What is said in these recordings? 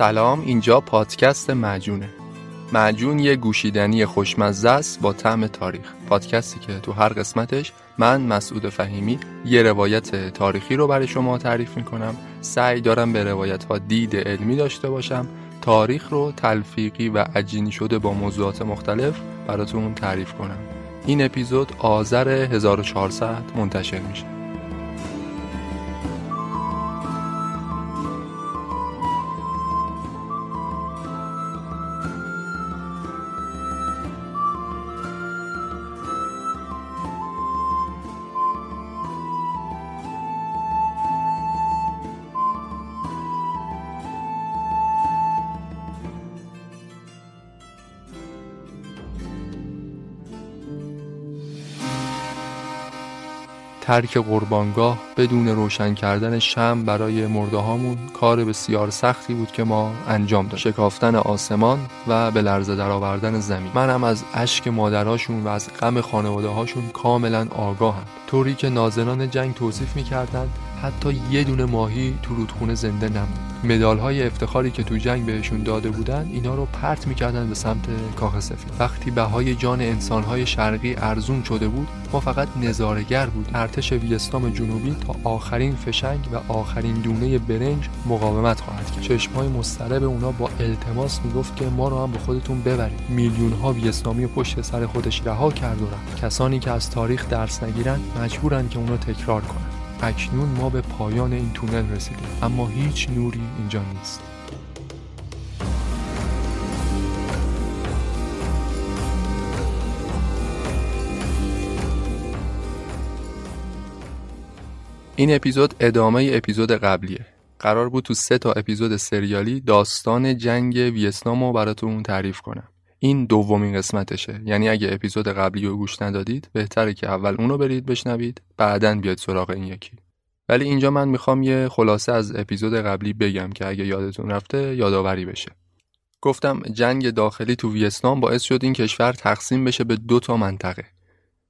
سلام اینجا پادکست معجونه. معجون یه گوشیدنی خوشمزه است با طعم تاریخ. پادکستی که تو هر قسمتش من مسعود فهیمی یه روایت تاریخی رو برای شما تعریف می‌کنم. سعی دارم به روایت ها دید علمی داشته باشم. تاریخ رو تلفیقی و عجینی شده با موضوعات مختلف براتون تعریف کنم. این اپیزود آذر 1400 منتشر میشه. ترک قربانگاه بدون روشن کردن شم برای مرده هامون کار بسیار سختی بود که ما انجام داد شکافتن آسمان و به لرزه درآوردن زمین. منم از اشک مادرهاشون و از غم خانواده هاشون کاملا آگاهم. طوری که ناظران جنگ توصیف می‌کردند حتی یه دونه ماهی تو رودخونه زنده نبود. مدال های افتخاری که تو جنگ بهشون داده بودن اینا رو پرت می‌کردن به سمت کاخ سفید. وقتی بهای جان انسانهای شرقی ارزون شده بود ما فقط نظارگر بود ارتش ویتنام جنوبی تا آخرین فشنگ و آخرین دونه برنج مقاومت خواهد کرد. چشمهای مضطرب اونا با التماس می‌گفت که ما رو هم به خودتون ببرید. میلیون ها ویتنامی پشت سر خودش رها کرد و رفت. کسانی که از تاریخ درس نگیرن مجبورن که اونو تکرار کنن. اکنون ما به پایان این تونل رسیدیم. اما هیچ نوری اینجا نیست. این اپیزود ادامه اپیزود قبلیه. قرار بود تو سه تا اپیزود سریالی داستان جنگ ویتنام رو براتون تعریف کنم. این دومین قسمتشه. یعنی اگه اپیزود قبلی رو گوش ندادید بهتره که اول اونو برید بشنوید بعدا بیاید سراغ این یکی. ولی اینجا من می‌خوام یه خلاصه از اپیزود قبلی بگم که اگه یادتون رفته یادآوری بشه. گفتم جنگ داخلی تو ویتنام باعث شد این کشور تقسیم بشه به دو تا منطقه.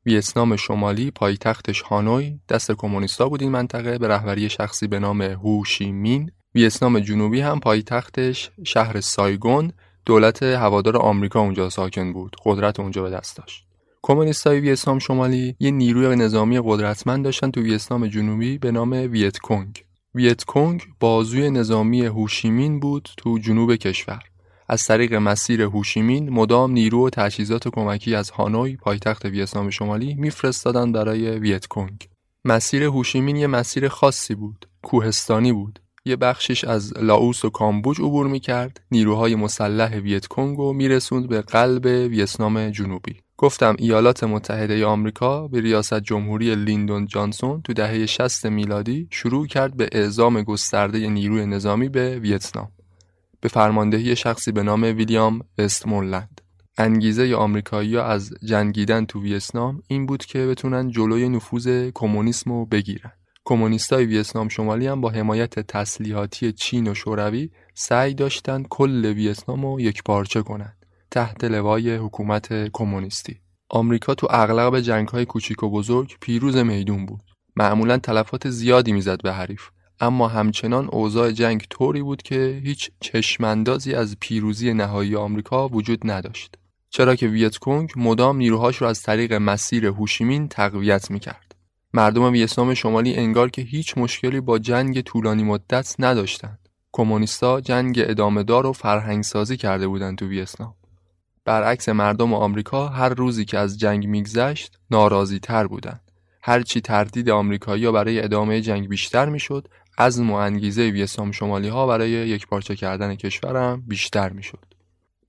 ویتنام شمالی پایتختش هانوی دست کمونیستا بود این منطقه به رهبری شخصی به نام هو شی مین. ویتنام جنوبی هم پایتختش شهر سایگون. دولت هوادار آمریکا اونجا ساکن بود. قدرت اونجا به دست داشت. کمونیستای ویتنام شمالی یه نیروی نظامی قدرتمند داشتن تو ویتنام جنوبی به نام ویت کنگ ویت کنگ بازوی نظامی هوشیمین بود تو جنوب کشور. از طریق مسیر هوشیمین مدام نیرو و تجهیزات کمکی از هانوی پایتخت ویتنام شمالی میفرستادن برای ویت کنگ مسیر هوشیمین یه مسیر خاصی بود. کوهستانی بود. یه بخشش از لاوس و کامبوج عبور می‌کرد نیروهای مسلح ویت کنگو میرسوند به قلب ویتنام جنوبی. گفتم ایالات متحده آمریکا به ریاست جمهوری لیندون جانسون تو دهه 60 میلادی شروع کرد به اعزام گسترده نیروی نظامی به ویتنام. به فرماندهی شخصی به نام ویلیام استمونلند انگیزه آمریکایی‌ها از جنگیدن تو ویتنام این بود که بتونن جلوی نفوذ کمونیسم رو بگیرن. کمونیستای ویتنام شمالی هم با حمایت تسلیحاتی چین و شوروی سعی داشتند کل ویتنام رو یک پارچه کنند تحت لوای حکومت کمونیستی. آمریکا تو اغلب جنگ‌های کوچیک و بزرگ پیروز میدون بود. معمولا تلفات زیادی می‌زد به حریف اما همچنان اوضاع جنگ طوری بود که هیچ چشماندازی از پیروزی نهایی آمریکا وجود نداشت. چرا که ویتکونگ مدام نیروهاش رو از طریق مسیر هوشیمین تقویت می‌کرد. مردم ویتنام شمالی انگار که هیچ مشکلی با جنگ طولانی مدت نداشتند. کمونیستا جنگ ادامه دار و فرهنگ سازی کرده بودند تو ویتنام. برعکس مردم آمریکا هر روزی که از جنگ میگذشت ناراضی تر بودند. هرچی تردید آمریکایی‌ها برای ادامه جنگ بیشتر می‌شد، از و انگیزه ویتنام شمالی ها برای یک پارچه کردن کشورم بیشتر می‌شد.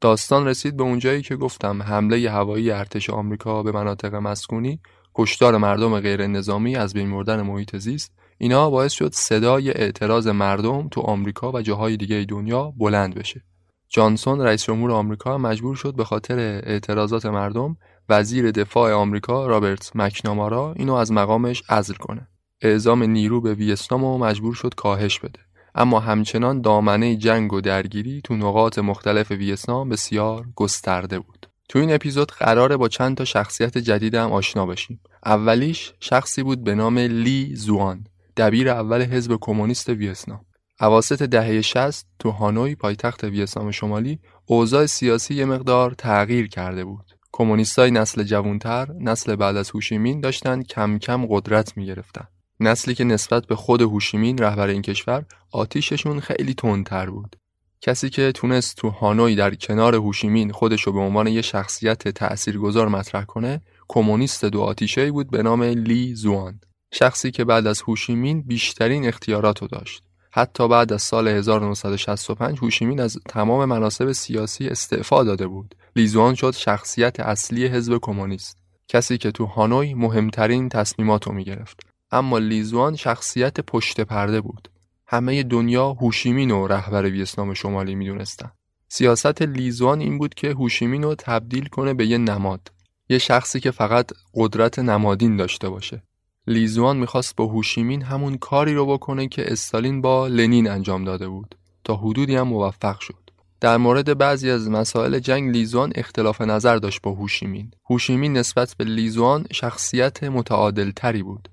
داستان رسید به اونجایی که گفتم حمله هوایی ارتش آمریکا به مناطق مسکونی کشتار مردم غیر نظامی از بین بردن محیط زیست اینا باعث شد صدای اعتراض مردم تو آمریکا و جاهای دیگه دنیا بلند بشه. جانسون رئیس جمهور آمریکا مجبور شد به خاطر اعتراضات مردم وزیر دفاع آمریکا رابرت مکنامارا اینو از مقامش عزل کنه. اعزام نیرو به ویتنام مجبور شد کاهش بده. اما همچنان دامنه جنگ و درگیری تو نقاط مختلف ویتنام بسیار گسترده بود. تو این اپیزود قراره با چند تا شخصیت جدید هم آشنا بشیم. اولیش شخصی بود به نام لی زوان دبیر اول حزب کمونیست ویتنام. اواسط دهه 60 تو هانوی پایتخت ویتنام شمالی اوضاع سیاسی یه مقدار تغییر کرده بود. کمونیستای نسل جوانتر نسل بعد از هوشیمین داشتن کم کم قدرت می گرفتن. نسلی که نسبت به خود هوشیمین رهبر این کشور آتیششون خیلی تندتر بود. کسی که تونست تو هانوی در کنار هوشیمین خودش رو به عنوان یه شخصیت تأثیرگذار مطرح کنه کمونیست دو آتیشه بود به نام لی زوان. شخصی که بعد از هوشیمین بیشترین اختیارات داشت. حتی بعد از سال 1965 هوشیمین از تمام مناسب سیاسی استعفا داده بود. لیزوان شد شخصیت اصلی حزب کمونیست. کسی که تو هانوی مهمترین تصمیمات رو می‌گرفت. اما لیزوان شخصیت پشت پرده بود. همه دنیا هوشیمین و رهبر ویتنام شمالی می‌دونستن. سیاست لیزوان این بود که هوشیمین رو تبدیل کنه به یه نماد یه شخصی که فقط قدرت نمادین داشته باشه. لیزوان می‌خواست با هوشیمین همون کاری رو بکنه که استالین با لنین انجام داده بود. تا حدودی هم موفق شد. در مورد بعضی از مسائل جنگ لیزوان اختلاف نظر داشت با هوشیمین. هوشیمین نسبت به لیزوان شخصیت متعادل تری بود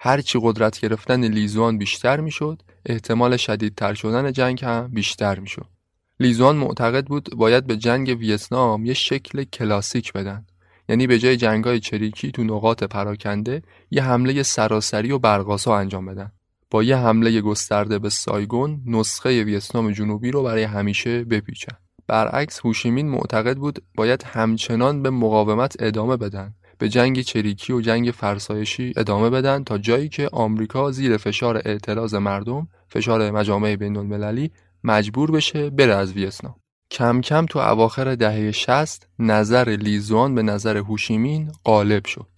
هرچی قدرت گرفتن لیزوان بیشتر می‌شد احتمال شدیدتر شدن جنگ هم بیشتر می‌شد. لیزوان معتقد بود باید به جنگ ویتنام یه شکل کلاسیک بدن. یعنی به جای جنگای چریکی تو نقاط پراکنده یه حمله سراسری و برقاسا انجام بدن. با یه حمله گسترده به سایگون نسخه ویتنام جنوبی رو برای همیشه بپیچن. برعکس هوشیمین معتقد بود باید همچنان به مقاومت ادامه بدن. به جنگ چریکی و جنگ فرسایشی ادامه بدن تا جایی که آمریکا زیر فشار اعتراض مردم فشار مجامع بین المللی مجبور بشه بره از ویتنام. کم کم تو اواخر دهه 60 نظر لیزوان به نظر هوشیمین غالب شد.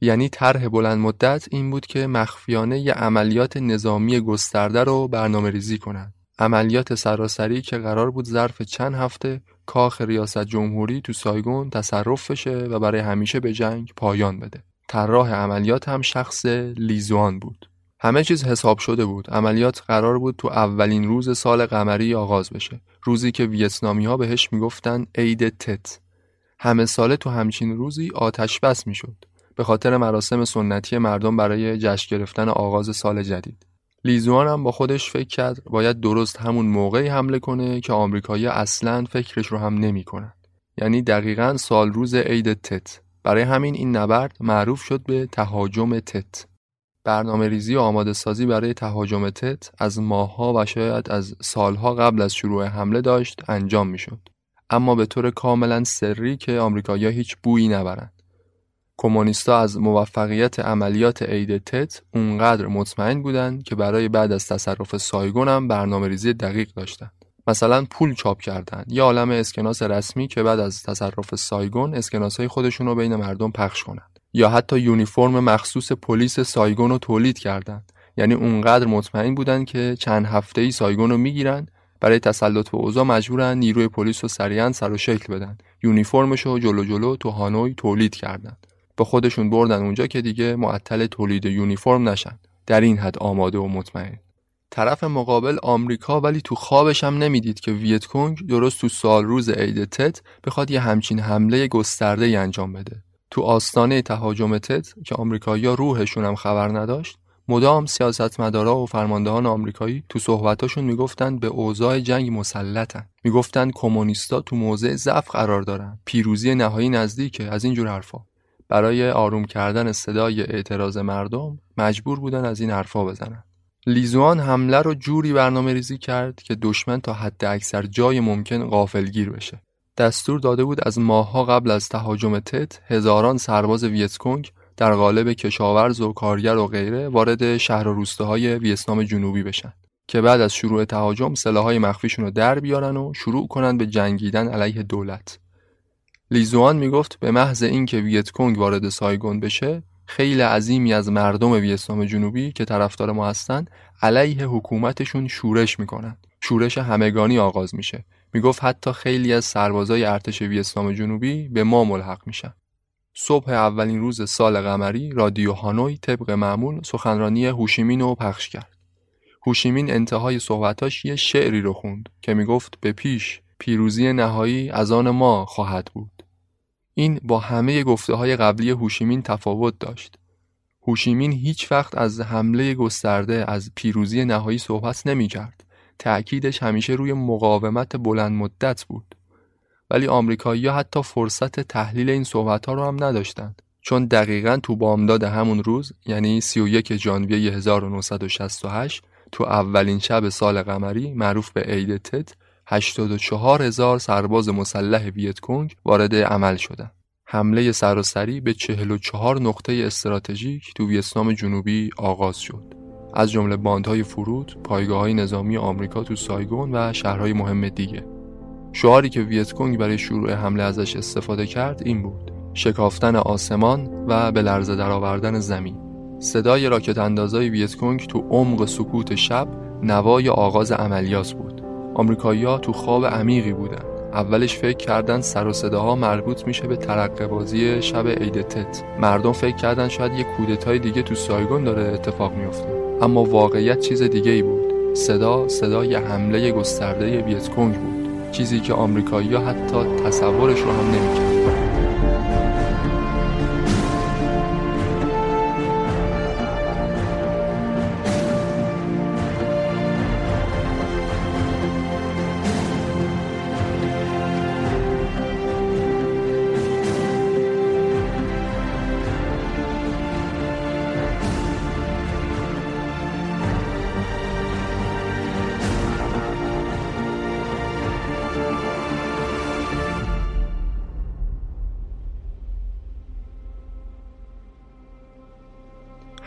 یعنی طرح بلند مدت این بود که مخفیانه ی عملیات نظامی گسترده رو برنامه ریزی کنند. عملیات سراسری که قرار بود ظرف چند هفته کاخ ریاست جمهوری تو سایگون تصرف بشه و برای همیشه به جنگ پایان بده. طراح عملیات هم شخص لیزوان بود. همه چیز حساب شده بود. عملیات قرار بود تو اولین روز سال قمری آغاز بشه. روزی که ویتنامی ها بهش می‌گفتن عید تت. همه ساله تو همچین روزی آتش بس می‌شد. به خاطر مراسم سنتی مردم برای جشن گرفتن آغاز سال جدید. لیزوان هم با خودش فکر کرد باید درست همون موقعی حمله کنه که آمریکایی اصلا فکرش رو هم نمی‌کنن. یعنی دقیقا سال روز عید تت. برای همین این نبرد معروف شد به تهاجم تت. برنامه ریزی و آماده سازی برای تهاجم تت از ماهها و شاید از سالها قبل از شروع حمله داشت انجام می‌شد. اما به طور کاملا سری که آمریکایی‌ها هیچ بویی نبرند. کمونیستا از موفقیت عملیات عید تت اونقدر مطمئن بودند که برای بعد از تصرف سایگون هم برنامه ریزی دقیق داشتند. مثلا پول چاپ کردند. یه عالم اسکناس رسمی که بعد از تصرف سایگون اسکناس های خودشون رو بین مردم پخش کنند. یا حتی یونیفرم مخصوص پلیس سایگون رو تولید کردند. یعنی اونقدر مطمئن بودند که چند هفته ای سایگون رو می‌گیرن برای تسلط به اوضاع مجبورن نیروی پلیس رو سریعا سر و شکل بدن یونیفرمشو جلو جلو تو هانوی تولید کردن به خودشون بردن اونجا که دیگه معطل تولید یونیفرم نشن. در این حد آماده و مطمئن. طرف مقابل آمریکا ولی تو خوابش هم نمی‌دید که ویتکونگ درست تو سال روز عید تت بخواد یه همچین حمله گسترده انجام بده. تو آستانه تهاجم تت که آمریکایی‌ها روحشون هم خبر نداشت مدام سیاستمدارا و فرماندهان آمریکایی تو صحبتاشون می‌گفتند به اوضاع جنگ مسلطن. می‌گفتند کمونیستا تو موضع ضعف قرار دارن. پیروزی نهایی نزدیکه. از اینجور حرفا. برای آروم کردن صدای اعتراض مردم مجبور بودن از این حرفا بزنن. لیزوان حمله رو جوری برنامه ریزی کرد که دشمن تا حد اکثر جای ممکن غافلگیر بشه. دستور داده بود از ماهها قبل از تهاجم تت هزاران سرباز ویتکونگ در قالب کشاورز و کارگر و غیره وارد شهر و روستاهای ویتنام جنوبی بشن که بعد از شروع تهاجم سلاحهای مخفیشون رو در بیارن و شروع کنن به جنگیدن علیه دولت. لیزوان می‌گفت به محض اینکه ویتکونگ وارد سایگون بشه خیلی عظیمی از مردم ویتنام جنوبی که طرفدار ما هستن علیه حکومتشون شورش می‌کنن شورش همگانی آغاز میشه. می‌گفت حتی خیلی از سربازای ارتش ویتنام جنوبی به ما ملحق میشن. صبح اولین روز سال قمری رادیو هانوی طبق معمول سخنرانی هوشیمین رو پخش کرد. هوشیمین انتهای صحبتاش یه شعری رو خوند که می‌گفت به پیش پیروزی نهایی از آن ما خواهد بود. این با همه گفته های قبلی هوشیمین تفاوت داشت. هوشیمین هیچ وقت از حمله گسترده از پیروزی نهایی صحبت نمی کرد. تأکیدش همیشه روی مقاومت بلند مدت بود. ولی آمریکایی‌ها حتی فرصت تحلیل این صحبت ها رو هم نداشتند چون دقیقا تو بامداد همون روز یعنی 31 ژانویه 1968 تو اولین شب سال قمری معروف به عید تت 84 هزار سرباز مسلح ویتکونگ وارد عمل شدند. حمله سراسری به 44 نقطه استراتژیک تو ویتنام جنوبی آغاز شد. از جمله باندهای فرود، پایگاه های نظامی آمریکا تو سایگون و شهرهای مهم دیگه. شعاری که ویتکونگ برای شروع حمله ازش استفاده کرد این بود شکافتن آسمان و به لرزه درآوردن زمین صدای راکت اندازای ویتکونگ تو عمق سکوت شب نوای آغاز عملیات بود آمریکایی‌ها تو خواب عمیقی بودن. اولش فکر کردن سر و صداها مربوط میشه به ترقه بازی شب عید تت. مردم فکر کردن شاید یه کودتای دیگه تو سایگون داره اتفاق میفته اما واقعیت چیز دیگه ای بود. صدا صدای حمله گسترده ویتکونگ بود. چیزی که آمریکایی‌ها حتی تصورش رو هم نمی‌کردن.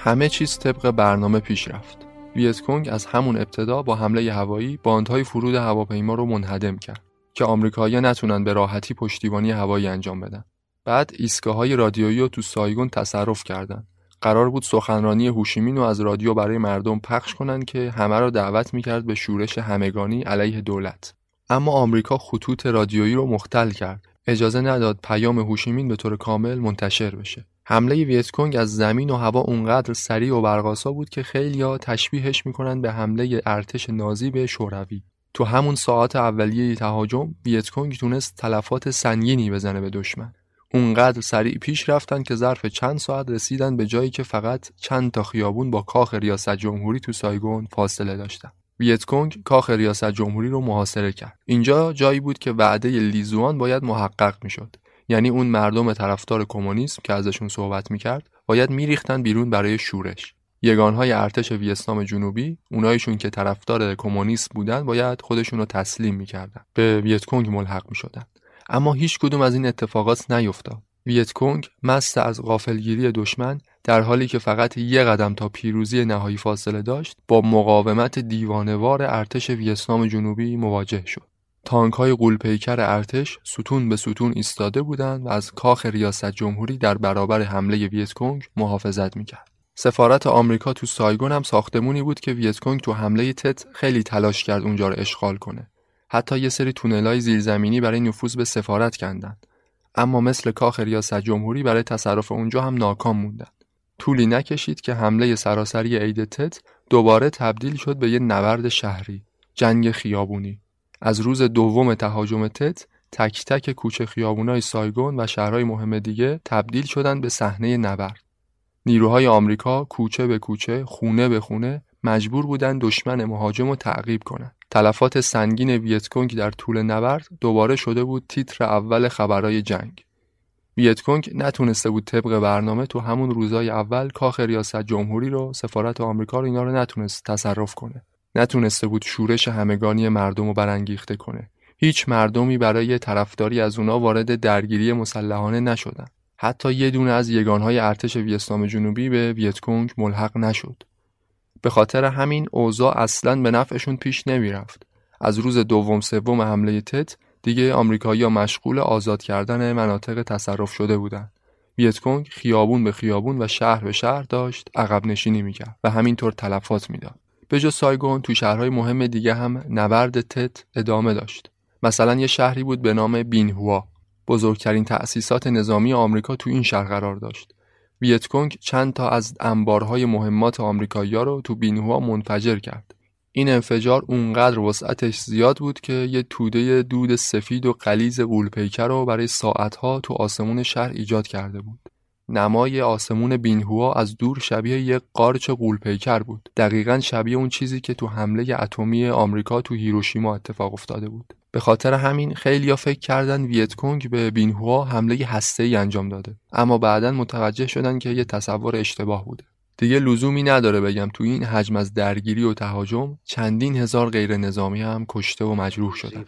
همه چیز طبق برنامه پیش رفت. ویتکونگ از همون ابتدا با حمله هوایی باندهای فرود هواپیما رو منهدم کرد که آمریکایی‌ها نتونن به راحتی پشتیبانی هوایی انجام بدن. بعد ایستگاه های رادیویی رو تو سایگون تصرف کردند. قرار بود سخنرانی هوشیمین رو از رادیو برای مردم پخش کنند که همه را دعوت می‌کرد به شورش همگانی علیه دولت. اما آمریکا خطوط رادیویی رو مختل کرد. اجازه نداد پیام هوشیمین به طور کامل منتشر بشه. حمله ویتکونگ از زمین و هوا اونقدر سریع و برقاسا بود که خیلیا تشبیهش می‌کنن به حمله ارتش نازی به شوروی. تو همون ساعت اولیه تهاجم ویتکونگ تونست تلفات سنگینی بزنه به دشمن. اونقدر سریع پیش رفتن که ظرف چند ساعت رسیدن به جایی که فقط چند تا خیابون با کاخ ریاست جمهوری تو سایگون فاصله داشتن. ویتکونگ کاخ ریاست جمهوری رو محاصره کرد. اینجا جایی بود که وعده لیزوان باید محقق می‌شد. یعنی اون مردم طرفدار کمونیسم که ازشون صحبت می‌کرد باید میریختن بیرون برای شورش. یگانهای ارتش ویتنام جنوبی اونایشون که طرفدار کمونیسم بودن باید خودشون رو تسلیم می‌کردن. به ویتکونگ ملحق می‌شدن. اما هیچ کدوم از این اتفاقات نیفتاد. ویتکونگ مست از غافلگیری دشمن در حالی که فقط یه قدم تا پیروزی نهایی فاصله داشت با مقاومت دیوانه‌وار ارتش ویتنام جنوبی مواجه شد. تانک های غول‌پیکر ارتش ستون به ستون ایستاده بودند و از کاخ ریاست جمهوری در برابر حمله ویتکونگ محافظت می‌کرد. سفارت آمریکا تو سایگون هم ساختمونی بود که ویتکونگ تو حمله تت خیلی تلاش کرد اونجا رو اشغال کنه. حتی یه سری تونلای زیرزمینی برای نفوذ به سفارت کندن. اما مثل کاخ ریاست جمهوری برای تصرف اونجا هم ناکام موندن. طولی نکشید که حمله سراسری عید تت دوباره تبدیل شد به یه نبرد شهری، جنگ خیابونی. از روز دوم تهاجم تت تک تک کوچه خیابونای سایگون و شهرهای مهم دیگه تبدیل شدن به صحنه نبرد. نیروهای آمریکا کوچه به کوچه، خونه به خونه مجبور بودن دشمن مهاجم رو تعقیب کنند. تلفات سنگین ویتکونگ در طول نبرد دوباره شده بود تیتر اول خبرهای جنگ. ویتکونگ نتونسته بود طبق برنامه تو همون روزای اول کاخ ریاست جمهوری رو سفارت آمریکا رو اینا رو نتونست تصرف کنه. نتونسته بود شورش همگانی مردم رو برانگیخته کنه. هیچ مردمی برای طرفداری از اونا وارد درگیری مسلحانه نشدن. حتی یه دونه از یگانهای ارتش ویتنام جنوبی به ویتکونگ ملحق نشد. به خاطر همین اوضاع اصلا به نفعشون پیش نمی‌رفت. از روز دوم سوم حمله تت دیگه آمریکایی‌ها مشغول آزاد کردن مناطق تصرف شده بودند. ویتکونگ خیابون به خیابون و شهر به شهر داشت عقب نشینی می‌کرد و همینطور تلفات می‌داد. به جز سایگون تو شهرهای مهم دیگه هم نبرد تت ادامه داشت. مثلا یه شهری بود به نام بینهوا بزرگترین تأسیسات نظامی آمریکا تو این شهر قرار داشت. ویتکونگ چند تا از انبارهای مهمات آمریکایی‌ها رو تو بینهوا منفجر کرد. این انفجار اونقدر وسعتش زیاد بود که یه توده دود سفید و قلیز غولپیکر رو برای ساعتها تو آسمون شهر ایجاد کرده بود. نمای آسمون بینهوا از دور شبیه یک قارچ غولپیکر بود. دقیقا شبیه اون چیزی که تو حمله اتمی آمریکا تو هیروشیما اتفاق افتاده بود. به خاطر همین خیلیا فکر کردن ویتکونگ به بینهوا حمله هسته‌ای انجام داده اما بعدا متوجه شدن که یه تصور اشتباه بوده دیگه لزومی نداره بگم تو این حجم از درگیری و تهاجم چندین هزار غیر نظامی هم کشته و مجروح شدن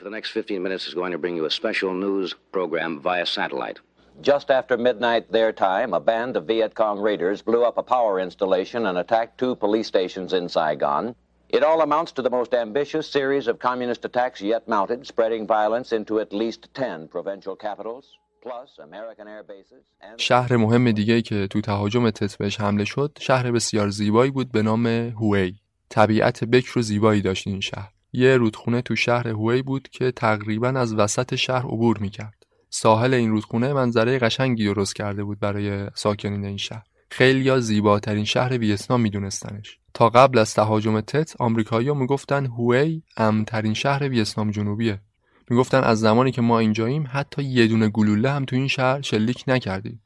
Just after midnight their time, a band of Viet Cong raiders blew up a power installation and attacked two police stations in Saigon. It all amounts to the most ambitious series of communist attacks yet mounted, spreading violence into at least 10 provincial capitals. شهر مهم دیگه که تو تهاجم تت بهش حمله شد شهر بسیار زیبایی بود به نام هوی طبیعت بکر و زیبایی داشت این شهر یه رودخونه تو شهر هوی بود که تقریبا از وسط شهر عبور می‌کرد ساحل این رودخونه منظره قشنگی درست کرده بود برای ساکنین این شهر. خیلی زیباترین شهر ویتنام میدونستنش. تا قبل از تهاجم تت آمریکایی‌ها می‌گفتن هوی امترین شهر ویتنام جنوبیه. می‌گفتن از زمانی که ما اینجاییم حتی یه دونه گلوله هم تو این شهر شلیک نکردیم.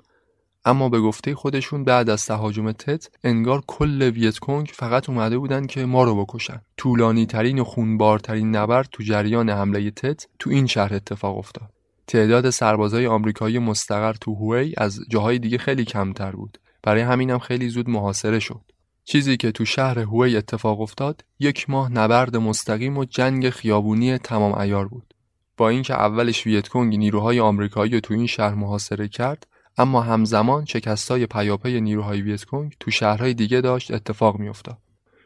اما به گفته خودشون بعد از تهاجم تت انگار کل ویتکونگ فقط اومده بودن که ما رو بکشن. طولانی ترین و خونبارترین نبرد تو جریان حمله تت تو این شهر اتفاق افتاد. تعداد سربازای آمریکایی مستقر تو هوی از جاهای دیگه خیلی کمتر بود. برای همینم خیلی زود محاصره شد. چیزی که تو شهر هوی اتفاق افتاد یک ماه نبرد مستقیم و جنگ خیابونی تمام ایار بود. با اینکه اولش ویتکونگ نیروهای آمریکایی رو تو این شهر محاصره کرد اما همزمان شکستای پیاپی نیروهای ویتکونگ تو شهرهای دیگه داشت اتفاق میافتاد.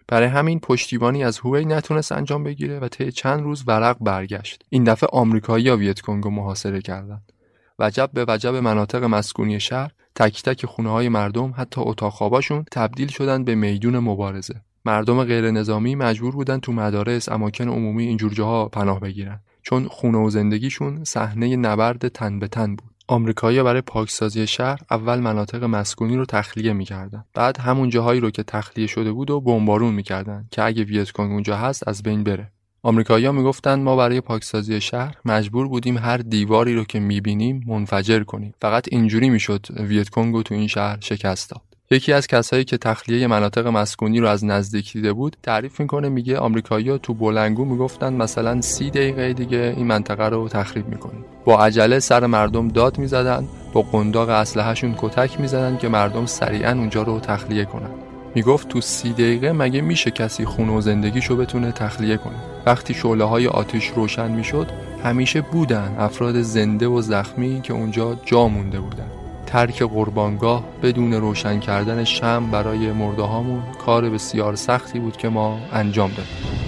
برای همین پشتیبانی از هوی نتونست انجام بگیره و طی چند روز ورق برگشت. این دفعه آمریکایی ویتکونگ رو محاصره کردند. وجب به وجب مناطق مسکونی شهر تک تک خونه های مردم حتی اتاقا تبدیل شدن به میدون مبارزه. مردم غیر نظامی مجبور بودن تو مدارس اماکن عمومی اینجور جاها پناه بگیرن چون خونه و زندگیشون صحنه نبرد تن به تن بود. آمریکایی‌ها برای پاکسازی شهر اول مناطق مسکونی رو تخلیه می‌کردن. بعد همون جاهایی رو که تخلیه شده بود و بمبارون می‌کردن که اگه ویتکونگ اونجا هست از بین بره. آمریکایی‌ها می‌گفتند ما برای پاکسازی شهر مجبور بودیم هر دیواری رو که می‌بینیم منفجر کنیم. فقط اینجوری می‌شد ویتکونگ تو این شهر شکست داد. یکی از کسایی که تخلیه مناطق مسکونی رو از نزدیک دیده بود تعریف می‌کنه میگه آمریکایی‌ها تو بولنگو می‌گفتن مثلا سی دقیقه دیگه این منطقه رو تخریب می‌کنیم. با عجله سر مردم داد می‌زدن با قنداق اسلحهشون کتک می‌زدن که مردم سریعا اونجا رو تخلیه کنن. می‌گفت تو سی دقیقه مگه میشه کسی خونه و زندگیشو بتونه تخلیه کنه؟ وقتی شعله های آتش روشن می‌شد همیشه بودن افراد زنده و زخمی که اونجا جا مونده بودن. ترک قربانگاه بدون روشن کردن شم برای مرده هامون کار بسیار سختی بود که ما انجام دادیم.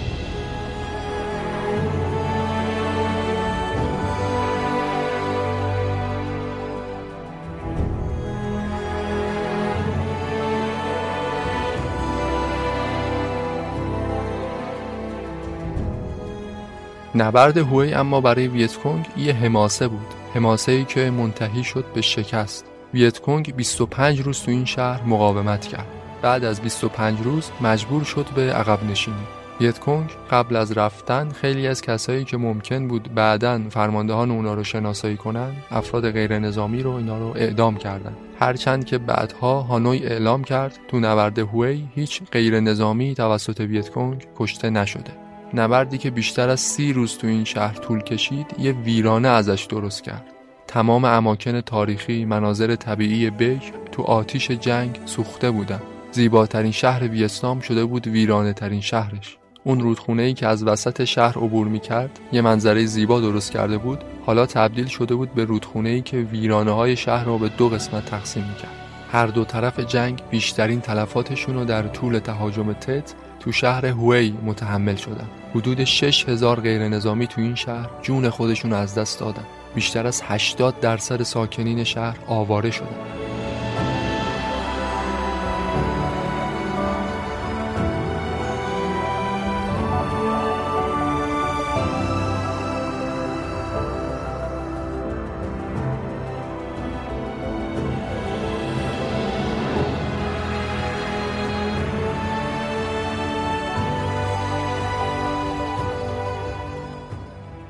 نبرد هوی اما برای ویتکونگ یه حماسه بود. حماسه ای که منتهی شد به شکست. ویتکونگ 25 روز تو این شهر مقاومت کرد. بعد از 25 روز مجبور شد به عقب نشینی. ویتکونگ قبل از رفتن خیلی از کسایی که ممکن بود بعدا فرماندهان اونا رو شناسایی کنن افراد غیر نظامی رو اینا رو اعدام کردن. هرچند که بعدها هانوی اعلام کرد تو نبرد هوی هیچ غیر نظامی توسط ویتکونگ کشته نشده. نبردی که بیشتر از سی روز تو این شهر طول کشید یه ویرانه ازش درست کرد. تمام اماکن تاریخی مناظر طبیعی بیک تو آتیش جنگ سوخته بودن. زیباترین شهر ویتنام شده بود ویرانه ترین شهرش. اون رودخونه ای که از وسط شهر عبور می کرد یه منظره زیبا درست کرده بود. حالا تبدیل شده بود به رودخونه ای که ویرانه های شهر را به دو قسمت تقسیم می کرد هر دو طرف جنگ بیشترین تلفاتشون رو در طول تهاجم تت تو شهر هوی متحمل شدن. حدود 6000 غیر نظامی تو این شهر جون خودشون از دست دادن. بیشتر از 80 درصد ساکنین شهر آواره شدن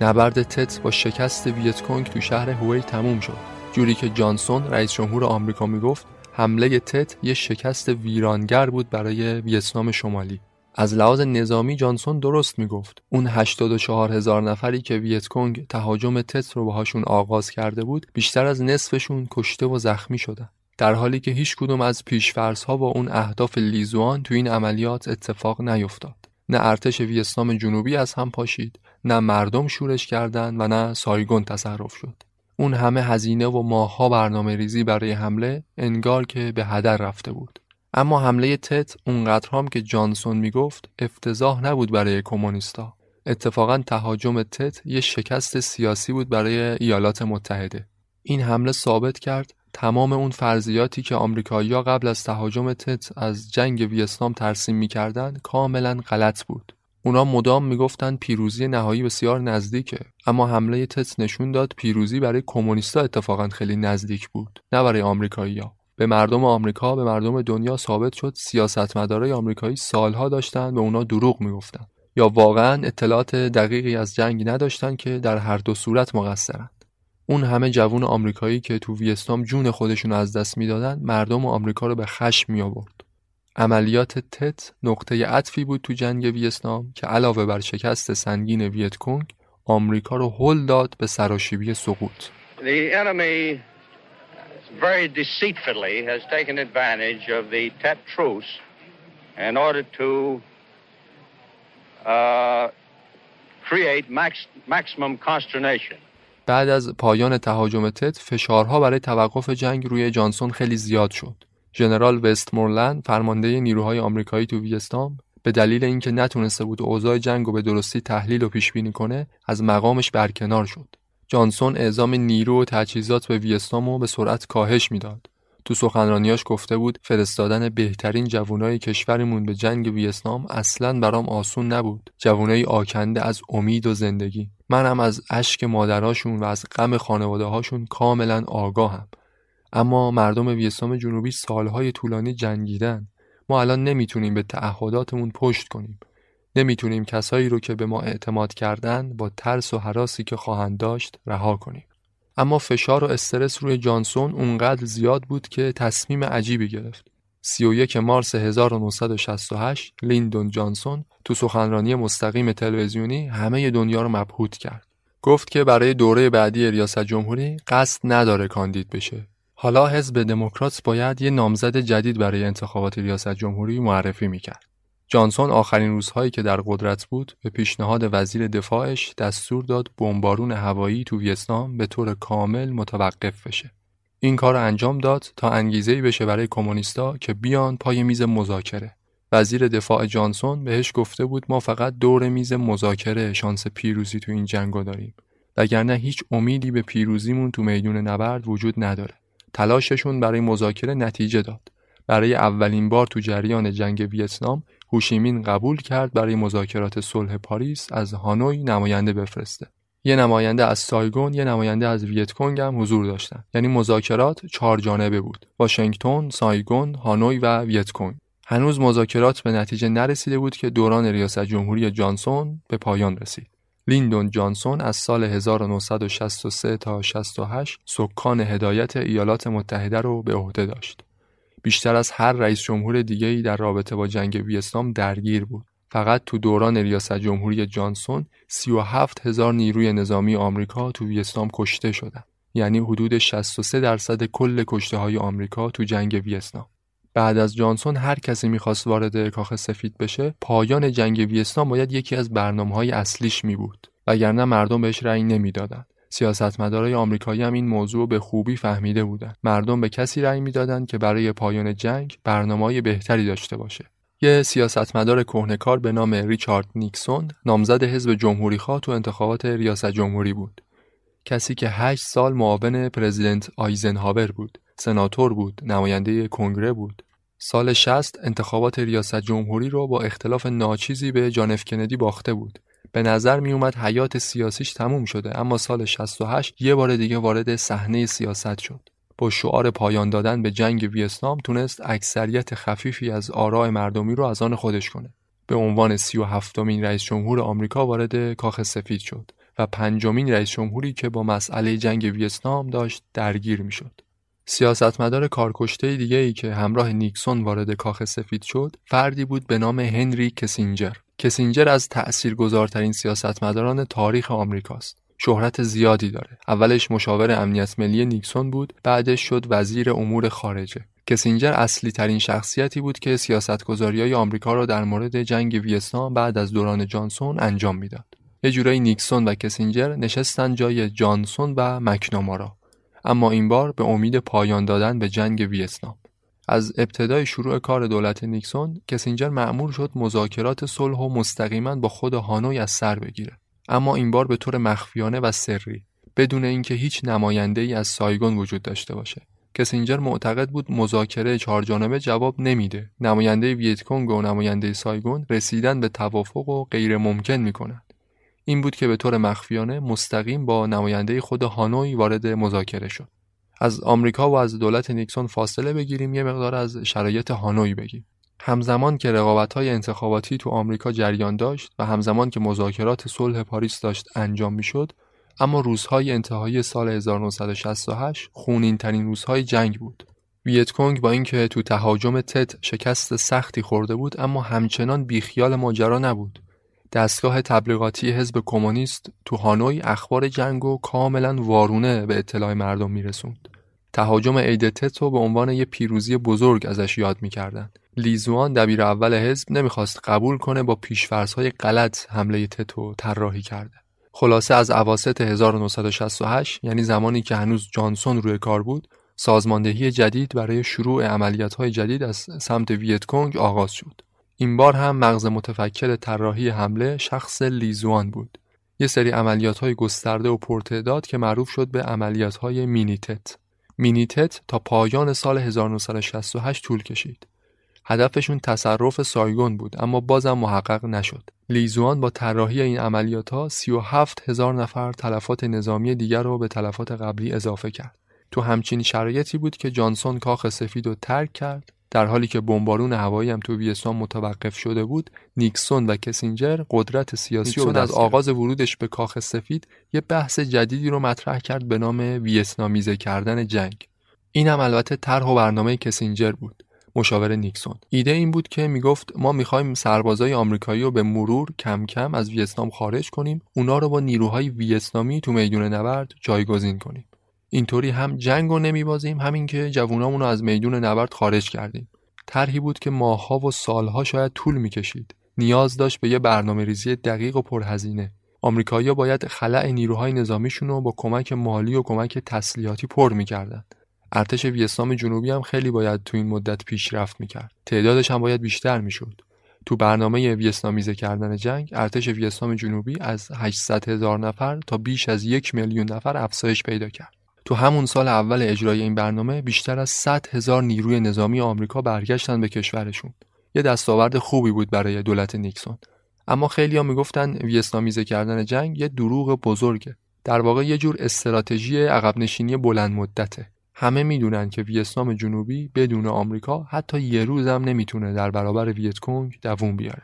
نبرد تت با شکست ویتکونگ تو شهر هوی تموم شد. جوری که جانسون رئیس جمهور آمریکا می‌گفت حمله تت یه شکست ویرانگر بود برای ویتنام شمالی. از لحاظ نظامی جانسون درست می‌گفت. اون 84 هزار نفری که ویتکونگ تهاجم تت رو باهاشون آغاز کرده بود بیشتر از نصفشون کشته و زخمی شدن. در حالی که هیچ کدوم از پیشفرض ها با اون اهداف لیزوان تو این عملیات اتفاق نیفتاد. نه ارتش ویتنام جنوبی از هم پاشید نه مردم شورش کردند و نه سایگون تصرف شد. اون همه هزینه و ماهها برنامه ریزی برای حمله انگار که به هدر رفته بود. اما حمله تت اونقدر هم که جانسون می‌گفت افتضاح نبود برای کمونیستا. اتفاقا تهاجم تت یه شکست سیاسی بود برای ایالات متحده. این حمله ثابت کرد تمام اون فرضیاتی که آمریکایی‌ها قبل از تهاجم تت از جنگ ویتنام ترسیم می‌کردن کاملا غلط بود. اونا مدام می‌گفتن پیروزی نهایی بسیار نزدیکه. اما حمله تت نشون داد پیروزی برای کمونیستا اتفاقا خیلی نزدیک بود. نه برای آمریکایی‌ها. به مردم آمریکا به مردم دنیا ثابت شد سیاستمدارای آمریکایی سالها داشتن به اونا دروغ می‌گفتن. یا واقعا اطلاعات دقیقی از جنگ نداشتن که در هر دو صورت مقصرن. اون همه جوون آمریکایی که تو ویتنام جون خودشون از دست می‌دادن مردم آمریکا رو به خشم می آورد. عملیات تت نقطه عطفی بود تو جنگ ویتنام که علاوه بر شکست سنگین ویتکونگ آمریکا رو هل داد به سراشیبی سقوط. The enemy very deceitfully has taken advantage of the Tet truce in order to uh, create max, maximum consternation. بعد از پایان تهاجم تت فشارها برای توقف جنگ روی جانسون خیلی زیاد شد. ژنرال وستمورلند فرمانده نیروهای آمریکایی تو ویتنام به دلیل اینکه نتونسته بود اوضاع جنگ رو به درستی تحلیل و پیش بینی کنه از مقامش برکنار شد. جانسون اعزام نیرو و تجهیزات به ویتنام رو به سرعت کاهش می‌داد. تو سخنرانیاش گفته بود فرستادن بهترین جوانای کشورمون به جنگ ویتنام اصلا برام آسون نبود. جوانای آکنده از امید و زندگی. منم از اشک مادرهاشون و از غم خانواده هاشون کاملا آگاهم اما مردم ویتنام جنوبی سالهای طولانی جنگیدن ما الان نمی‌تونیم به تعهداتمون پشت کنیم نمی‌تونیم کسایی رو که به ما اعتماد کردن با ترس و حراسی که خواهند داشت رها کنیم اما فشار و استرس روی جانسون اونقدر زیاد بود که تصمیم عجیبی گرفت 31 مارس 1968 لیندون جانسون تو سخنرانی مستقیم تلویزیونی همه دنیا رو مبهوت کرد. گفت که برای دوره بعدی ریاست جمهوری قصد نداره کاندید بشه. حالا حزب دموکرات باید یه نامزد جدید برای انتخابات ریاست جمهوری معرفی می‌کرد. جانسون آخرین روزهایی که در قدرت بود به پیشنهاد وزیر دفاعش دستور داد بمبارون هوایی تو ویتنام به طور کامل متوقف بشه. این کار انجام داد تا انگیزه بشه برای کمونیستا که بیان پای میز مذاکره. وزیر دفاع جانسون بهش گفته بود ما فقط دور میز مذاکره شانس پیروزی تو این جنگو داریم. وگرنه هیچ امیدی به پیروزیمون تو میدون نبرد وجود نداره. تلاششون برای مذاکره نتیجه داد. برای اولین بار تو جریان جنگ ویتنام هوشی‌مین قبول کرد برای مذاکرات صلح پاریس از هانوی نماینده بفرسته. یه نماینده از سایگون، یه نماینده از ویتکونگ هم حضور داشتن. یعنی مذاکرات چهار جانبه بود. واشنگتن، سایگون، هانوی و ویتکونگ. هنوز مذاکرات به نتیجه نرسیده بود که دوران ریاست جمهوری جانسون به پایان رسید. لیندون جانسون از سال 1963 تا 68 سکان هدایت ایالات متحده رو به عهده داشت. بیشتر از هر رئیس جمهور دیگری در رابطه با جنگ ویتنام درگیر بود. فقط تو دوران ریاست جمهوری جانسون 37 هزار نیروی نظامی آمریکا تو ویتنام کشته شدند. یعنی حدود 63 درصد کل کشته های آمریکا تو جنگ ویتنام. بعد از جانسون هر کسی می‌خواست وارد کاخ سفید بشه پایان جنگ ویتنام باید یکی از برنامه های اصلیش می بود وگرنه مردم بهش رأی نمی‌دادند سیاستمدارای آمریکایی هم این موضوع به خوبی فهمیده بودند مردم به کسی رأی می‌دادند که برای پایان جنگ برنامه‌های بهتری داشته باشه. یه سیاستمدار کهنکار به نام ریچارد نیکسون نامزد حزب جمهوریخواه تو انتخابات ریاست جمهوری بود. کسی که هشت سال معاون پرزیدنت آیزنهاور بود. سناتور بود نماینده کنگره بود. سال 60 انتخابات ریاست جمهوری رو با اختلاف ناچیزی به جانف کندی باخته بود. به نظر می اومد حیات سیاسیش تموم شده اما سال 68 یه بار دیگه وارد صحنه سیاست شد. با شعار پایان دادن به جنگ ویتنام تونست اکثریت خفیفی از آراء مردمی رو از آن خودش کنه. به عنوان 37 مین رئیس جمهور آمریکا وارد کاخ سفید شد و پنجمین رئیس جمهوری که با مسئله جنگ ویتنام داشت درگیر می‌شد. سیاستمدار کارکشته دیگه ای که همراه نیکسون وارد کاخ سفید شد فردی بود به نام هنری کسینجر. کسینجر از تأثیرگذارترین سیاستمداران تاریخ آمریکاست. شهرت زیادی داره. اولش مشاور امنیت ملی نیکسون بود بعدش شد وزیر امور خارجه. کسینجر اصلی ترین شخصیتی بود که سیاستگذاری های آمریکا را در مورد جنگ ویتنام بعد از دوران جانسون انجام می‌داد. یه جورایی نیکسون و کسینجر نشستن جای جانسون و مکنامارا اما این بار به امید پایان دادن به جنگ ویتنام. از ابتدای شروع کار دولت نیکسون کسینجر معمول شد مذاکرات صلح و مستقیما با خود هانوی از سر بگیره. اما این بار به طور مخفیانه و سری بدون اینکه هیچ نماینده ای از سایگون وجود داشته باشه. کسینجر معتقد بود مذاکره چهارجانبه جواب نمیده. نماینده ویتکونگ و نماینده سایگون رسیدن به توافق و غیر ممکن می‌کنند این بود که به طور مخفیانه مستقیم با نماینده خود هانوی وارد مذاکره شد. از آمریکا و از دولت نیکسون فاصله بگیریم یه مقدار از شرایط هانوی بگیم. همزمان که های انتخاباتی تو آمریکا جریان داشت و همزمان که مذاکرات صلح پاریس داشت انجام می‌شد اما روزهای انتهایی سال 1968 خونین ترین روزهای جنگ بود. ویتکونگ با اینکه تو تهاجم تت شکست سختی خورده بود اما همچنان بیخیال ماجرا نبود. دستگاه تبلیغاتی حزب کمونیست تو هانوی اخبار جنگ و کاملا وارونه به اطلاع مردم میرسوند. تهاجم عید تتو به عنوان یه پیروزی بزرگ ازش یاد می‌کردند. لیزوان دبیر اول حزب نمی‌خواست قبول کنه با پیشفرزهای غلط حمله تتو طراحی کرده. خلاصه از اواسط 1968 یعنی زمانی که هنوز جانسون روی کار بود سازماندهی جدید برای شروع عملیات‌های جدید از سمت ویتکونگ آغاز شد. این بار هم مغز متفکر طراحی حمله شخص لیزوان بود. یه سری عملیات های گسترده و پرتعداد که معروف شد به عملیات های مینی‌تت. مینی‌تت تا پایان سال 1968 طول کشید. هدفشون تصرف سایگون بود اما بازم محقق نشد. لیزوان با طراحی این عملیات ها 37 هزار نفر تلفات نظامی دیگر رو به تلفات قبلی اضافه کرد. تو همچین شرایطی بود که جانسون کاخ سفید رو ترک کرد در حالی که بمبارون هوایی هم تو ویتنام متوقف شده بود نیکسون و کسینجر قدرت سیاسی و از آغاز ورودش به کاخ سفید یه بحث جدیدی رو مطرح کرد به نام ویتنامیزه کردن جنگ. این هم البته طرح و برنامه کسینجر بود مشاور نیکسون. ایده این بود که می‌گفت ما می‌خوایم سربازای آمریکایی رو به مرور کم کم از ویتنام خارج کنیم اونا رو با نیروهای ویتنامی تو میدون نبرد جایگزین کنیم. اینطوری هم جنگ رو نمیبازیم همین که جوونامون رو از میدون نبرد خارج کردیم. طرحی بود که ماهها و سالها شاید طول می‌کشید. نیاز داشت به یه برنامه ریزی دقیق و پرهزینه. آمریکایی‌ها باید خلع نیروهای نظامیشون رو با کمک مالی و کمک تسلیحاتی پر می‌کردند ارتش ویتنام جنوبی هم خیلی باید تو این مدت پیشرفت می‌کرد. تعدادش هم باید بیشتر می‌شد. تو برنامه ویتنامیزه کردن جنگ ارتش ویتنام جنوبی از 800 هزار نفر تا بیش از یک میلیون نفر افزایش پیدا کرد. تو همون سال اول اجرای این برنامه بیشتر از 100 هزار نیروی نظامی آمریکا برگشتن به کشورشون. یه دستاورد خوبی بود برای دولت نیکسون اما خیلی ها می‌گفتن ویتنامیزه کردن جنگ یه دروغ بزرگه در واقع یه جور استراتژی عقب نشینی بلند مدته همه می‌دونن که ویتنام جنوبی بدون آمریکا حتی یه روز هم نمی‌تونه در برابر ویتکونگ دووم بیاره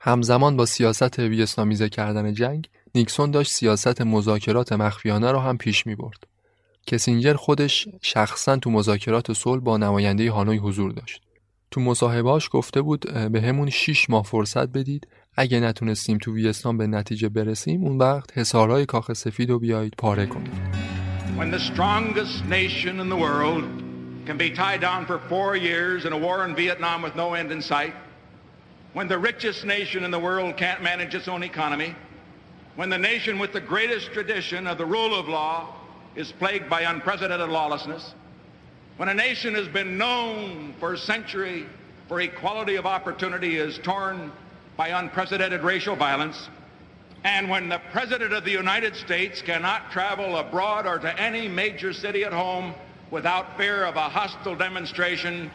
همزمان با سیاست ویتنامیزه کردن جنگ نیکسون داشت سیاست مذاکرات مخفیانه رو هم پیش می برد. کسینجر خودش شخصا تو مذاکرات صلح با نماینده هانوی حضور داشت. تو مصاحبهاش گفته بود به همون 6 ماه فرصت بدید اگه نتونستیم تو ویتنام به نتیجه برسیم اون وقت حسارهای کاخ سفید رو بیایید پاره کنید. When the strongest nation in the world can be tied down for four years in a war in Vietnam with no end in sight, when the richest nation in the world can't manage its own economy, when the nation with the greatest tradition of the rule of law is plagued by unprecedented lawlessness, when a nation has been known for a century for equality of opportunity is torn by unprecedented racial violence, and when the President of the United States cannot travel abroad or to any major city at home without fear of a hostile demonstration,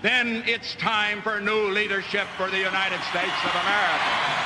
then it's time for new leadership for the United States of America.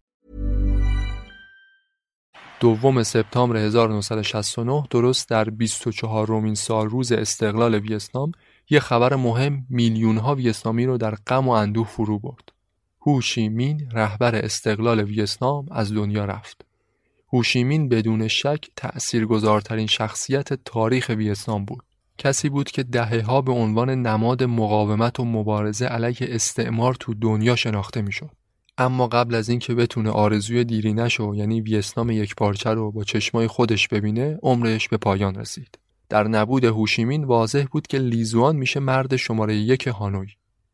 دوم سپتامبر 1969 درست در 24 رومین سال روز استقلال ویتنام یه خبر مهم میلیون ها ویتنامی رو در غم و اندوه فرو برد. هوشیمین رهبر استقلال ویتنام از دنیا رفت. هوشیمین بدون شک تأثیرگذارترین شخصیت تاریخ ویتنام بود. کسی بود که دهه ها به عنوان نماد مقاومت و مبارزه علیه استعمار تو دنیا شناخته می‌شد. اما قبل از اینکه بتونه آرزوی دیرینش و یعنی ویتنام یک پارچه رو با چشمای خودش ببینه عمرش به پایان رسید. در نبود هوشیمین واضح بود که لیزوان میشه مرد شماره یک هانوی.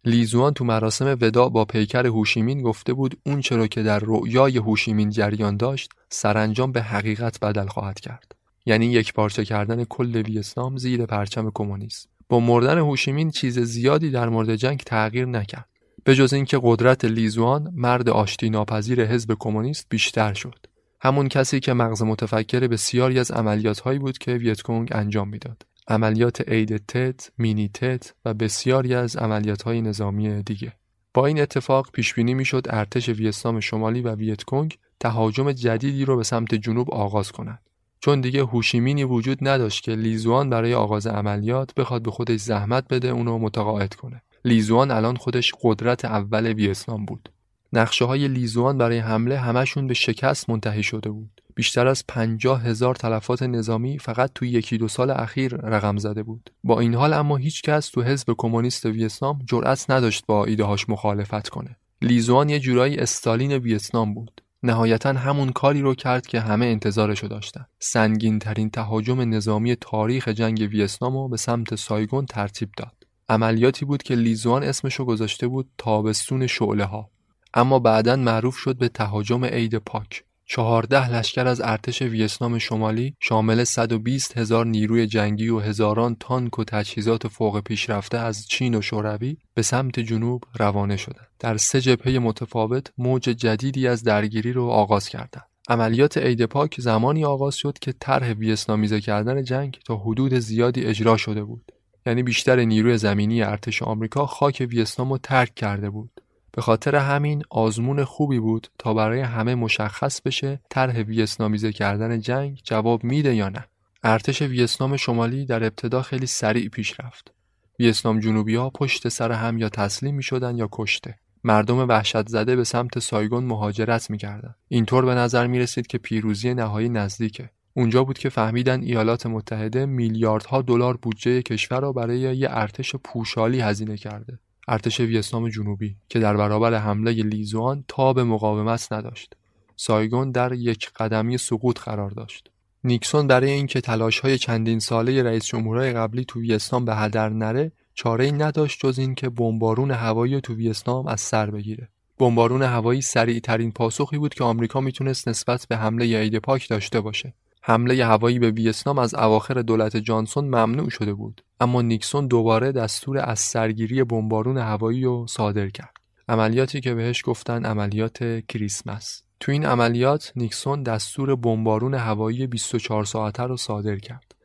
لیزوان تو مراسم ودا با پیکر هوشیمین گفته بود اون چرا که در رؤیای هوشیمین جریان داشت سرانجام به حقیقت بدل خواهد کرد. یعنی یک پارچه کردن کل ویتنام زیر پرچم کمونیسم. با مردن هوشیمین چیز زیادی در مورد جنگ تغییر نکرد. به جز اینکه قدرت لیزوان مرد آشتی ناپذیر حزب کمونیست بیشتر شد. همون کسی که مغز متفکر بسیاری از عملیات هایی بود که ویتکونگ انجام می‌داد. عملیات عید تت، مینی تت و بسیاری از عملیات های نظامی دیگه. با این اتفاق پیش بینی می‌شد ارتش ویتنام شمالی و ویتکونگ تهاجم جدیدی رو به سمت جنوب آغاز کنند. چون دیگه هوشیمینی وجود نداشت که لیزوان برای آغاز عملیات بخواد به خودش زحمت بده اونو متقاعد کنه. لیزوان الان خودش قدرت اول ویتنام بود. نقشه های لیزوان برای حمله همشون به شکست منتهی شده بود. بیشتر از پنجاه هزار تلفات نظامی فقط تو یکی دو سال اخیر رقم زده بود. با این حال اما هیچ کس تو حزب کمونیست ویتنام جرأت نداشت با ایدههاش مخالفت کنه. لیزوان یه جورایی استالین ویتنام بود. نهایتا همون کاری رو کرد که همه انتظارشو داشتن. سنگین ترین تهاجم نظامی تاریخ جنگ ویتنام رو به سمت سایگون ترتیب داد. عملیاتی بود که لیزوان اسمشو گذاشته بود تابستون شعله ها. اما بعدا معروف شد به تهاجم عید پاک. چهارده لشکر از ارتش ویتنام شمالی شامل 120 هزار نیروی جنگی و هزاران تانک و تجهیزات فوق پیشرفته از چین و شوروی به سمت جنوب روانه شدند. در سه جبهه متفاوت موج جدیدی از درگیری رو آغاز کردند. عملیات عید پاک زمانی آغاز شد که طرح ویتنامیزه کردن جنگ تا حدود زیادی اجرا شده بود. یعنی بیشتر نیروی زمینی ارتش آمریکا خاک ویتنام رو ترک کرده بود. به خاطر همین آزمون خوبی بود تا برای همه مشخص بشه طرح ویتنامیزه کردن جنگ جواب میده یا نه ارتش ویتنام شمالی در ابتدا خیلی سریع پیش رفت. ویتنام جنوبی ها پشت سر هم یا تسلیم می شدن یا کشته. مردم وحشت زده به سمت سایگون مهاجرت می‌کردند. اینطور به نظر می رسید که پیروزی نهایی نزدیکه. اونجا بود که فهمیدن ایالات متحده میلیاردها دلار بودجه کشور را برای یه ارتش پوشالی هزینه کرده. ارتش ویتنام جنوبی که در برابر حمله لیزوان تا به مقاومت نداشت. سایگون در یک قدمی سقوط قرار داشت. نیکسون برای اینکه های چندین ساله رئیس جمهورهای قبلی تو ویتنام به هدر نره ای نداشت جز اینکه بمبارون هوایی تو ویتنام از سر بگیره. بمبارون هوایی سریع ترین پاسخی بود که آمریکا می‌تونست نسبت به حمله عید پاک داشته باشه. حمله هوایی به ویتنام از اواخر دولت جانسون ممنوع شده بود اما نیکسون دوباره دستور از سرگیری بمبارون هوایی رو صادر کرد. عملیاتی که بهش گفتن عملیات کریسمس. تو این عملیات نیکسون دستور بمبارون هوایی 24 ساعته رو صادر کرد.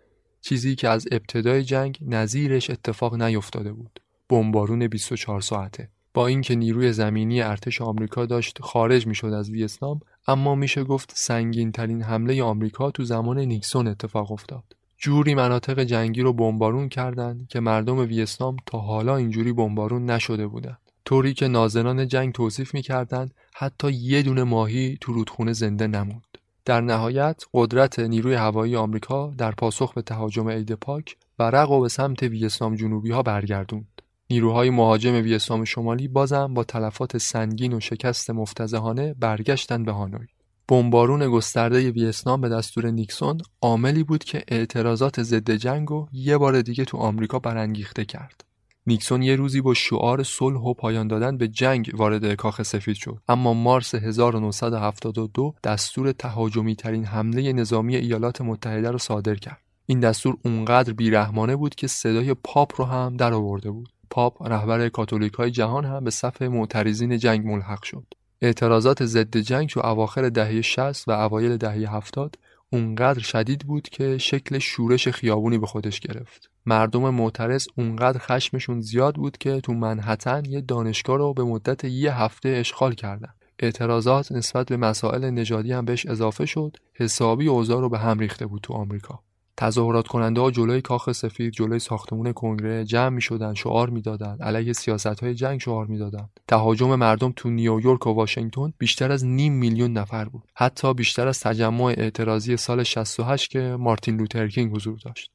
چیزی که از ابتدای جنگ نظیرش اتفاق نیفتاده بود. بمبارون 24 ساعته. با اینکه نیروی زمینی ارتش آمریکا داشت خارج می‌شد از ویتنام اما میشه گفت سنگین ترین حمله آمریکا تو زمان نیکسون اتفاق افتاد. جوری مناطق جنگی رو بمبارون کردند که مردم ویتنام تا حالا اینجوری بمبارون نشده بودند طوری که ناظران جنگ توصیف می‌کردند حتی یه دونه ماهی تو رودخونه زنده نموند. در نهایت قدرت نیروی هوایی آمریکا در پاسخ به تهاجم عید پاک ورق و به سمت ویتنام جنوبی ها برگردوند. نیروهای مهاجم ویتنام شمالی بازم با تلفات سنگین و شکست مفتزهانه برگشتند به هانوی. بمبارون گسترده ویتنام به دستور نیکسون عاملی بود که اعتراضات ضد جنگ و یه بار دیگه تو آمریکا برانگیخته کرد. نیکسون یه روزی با شعار صلح و پایان دادن به جنگ وارد کاخ سفید شد. اما مارس 1972 دستور تهاجمی ترین حمله نظامی ایالات متحده را صادر کرد. این دستور اونقدر بیرحمانه بود که صدای پاپ رو هم در آورده بود. پاپ رهبر کاتولیک های جهان هم به صف معترضین جنگ ملحق شد. اعتراضات ضد جنگ تو اواخر دهه 60 و اوایل دهه 70 اونقدر شدید بود که شکل شورش خیابونی به خودش گرفت. مردم معترض اونقدر خشمشون زیاد بود که تو منحتن یه دانشگاه رو به مدت یه هفته اشغال کردن. اعتراضات نسبت به مسائل نژادی هم بهش اضافه شد. حسابی اوضاع رو به هم ریخته بود تو آمریکا. تظاهرات کننده ها جلوی کاخ سفید جلوی ساختمون کنگره جمع می شدن شعار می‌دادند علیه سیاست های جنگ شعار می‌دادند تهاجم مردم تو نیویورک و واشنگتن بیشتر از نیم میلیون نفر بود. حتی بیشتر از تجمع اعتراضی سال 68 که مارتین لوترکینگ حضور داشت.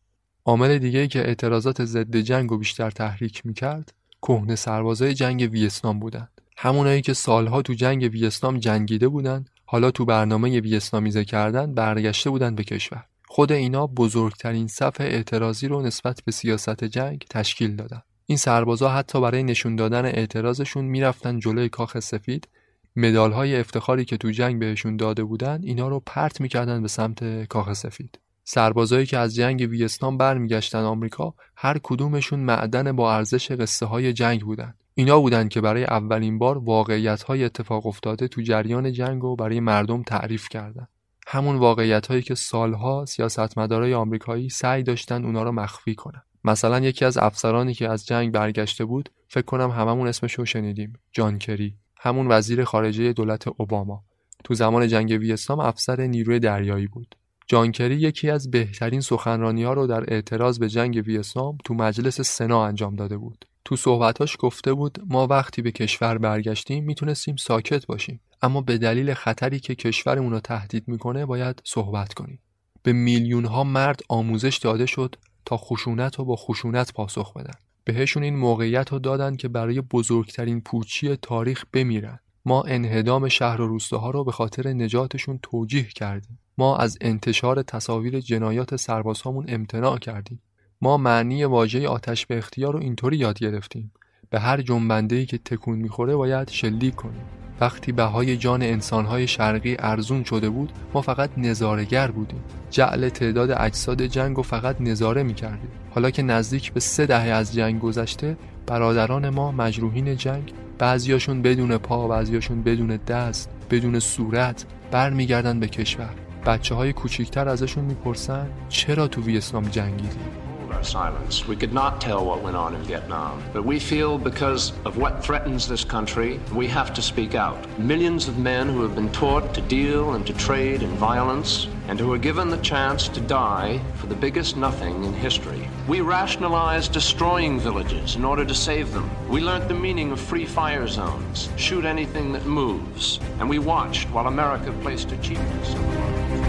عامل دیگه که اعتراضات ضد جنگ و بیشتر تحریک می‌کرد کهنه سربازای جنگ ویتنام بودند. همونایی که سالها تو جنگ ویتنام جنگیده بودند حالا تو برنامه ویتنامیزه کردن برگشته بودند به کشور. خود اینا بزرگترین صف اعتراضی رو نسبت به سیاست جنگ تشکیل دادن. این سربازا حتی برای نشون دادن اعتراضشون می‌رفتن جلوی کاخ سفید. مدال های افتخاری که تو جنگ بهشون داده بودن اینا رو پرت می‌کردن به سمت کاخ سفید. سربازایی که از جنگ ویتنام برمیگشتن آمریکا هر کدومشون معدن با ارزش قصه های جنگ بودن. اینا بودن که برای اولین بار واقعیت های اتفاق افتاده تو جریان جنگ و برای مردم تعریف کردن. همون واقعیت هایی که سالها سیاستمدارای آمریکایی سعی داشتن اونا رو مخفی کنن. مثلا یکی از افسرانی که از جنگ برگشته بود فکر کنم هممون اسمش رو شنیدیم جان کری. همون وزیر خارجه دولت اوباما. تو زمان جنگ ویتنام افسر نیروی دریایی بود. جان کری یکی از بهترین سخنرانی ها رو در اعتراض به جنگ ویتنام تو مجلس سنا انجام داده بود. تو صحبتاش گفته بود ما وقتی به کشور برگشتیم می‌تونستیم ساکت باشیم. اما به دلیل خطری که کشورمون رو تهدید می‌کنه باید صحبت کنیم. به میلیون ها مرد آموزش داده شد تا خشونت رو با خشونت پاسخ بدن. بهشون این موقعیت رو دادن که برای بزرگترین پوچی تاریخ بمیرن. ما انهدام شهر و روستاها رو به خاطر نجاتشون توجیه کردیم. ما از انتشار تصاویر جنایات سربازهامون امتناع کردیم. ما معنی واژه آتش به اختیار رو اینطوری یاد گرفتیم. به هر جنبنده‌ای که تکون می‌خوره باید شلیک کنیم. وقتی بهای جان انسانهای شرقی ارزون شده بود ما فقط نظارگر بودیم. جعل تعداد اجساد جنگ و فقط نظاره می‌کردیم. حالا که نزدیک به سه دهه از جنگ گذشته برادران ما مجروحین جنگ بعضیاشون بدون پا بعضیاشون بدون دست بدون صورت برمیگردن به کشور. بچه های کوچیکتر ازشون می‌پرسن چرا تو ویتنام جنگیدی؟ Are silenced. We could not tell what went on in Vietnam. But we feel because of what threatens this country, we have to speak out. Millions of men who have been taught to deal and to trade in violence and who are given the chance to die for the biggest nothing in history. We rationalized destroying villages in order to save them. We learned the meaning of free fire zones, shoot anything that moves, and we watched while America placed achievements in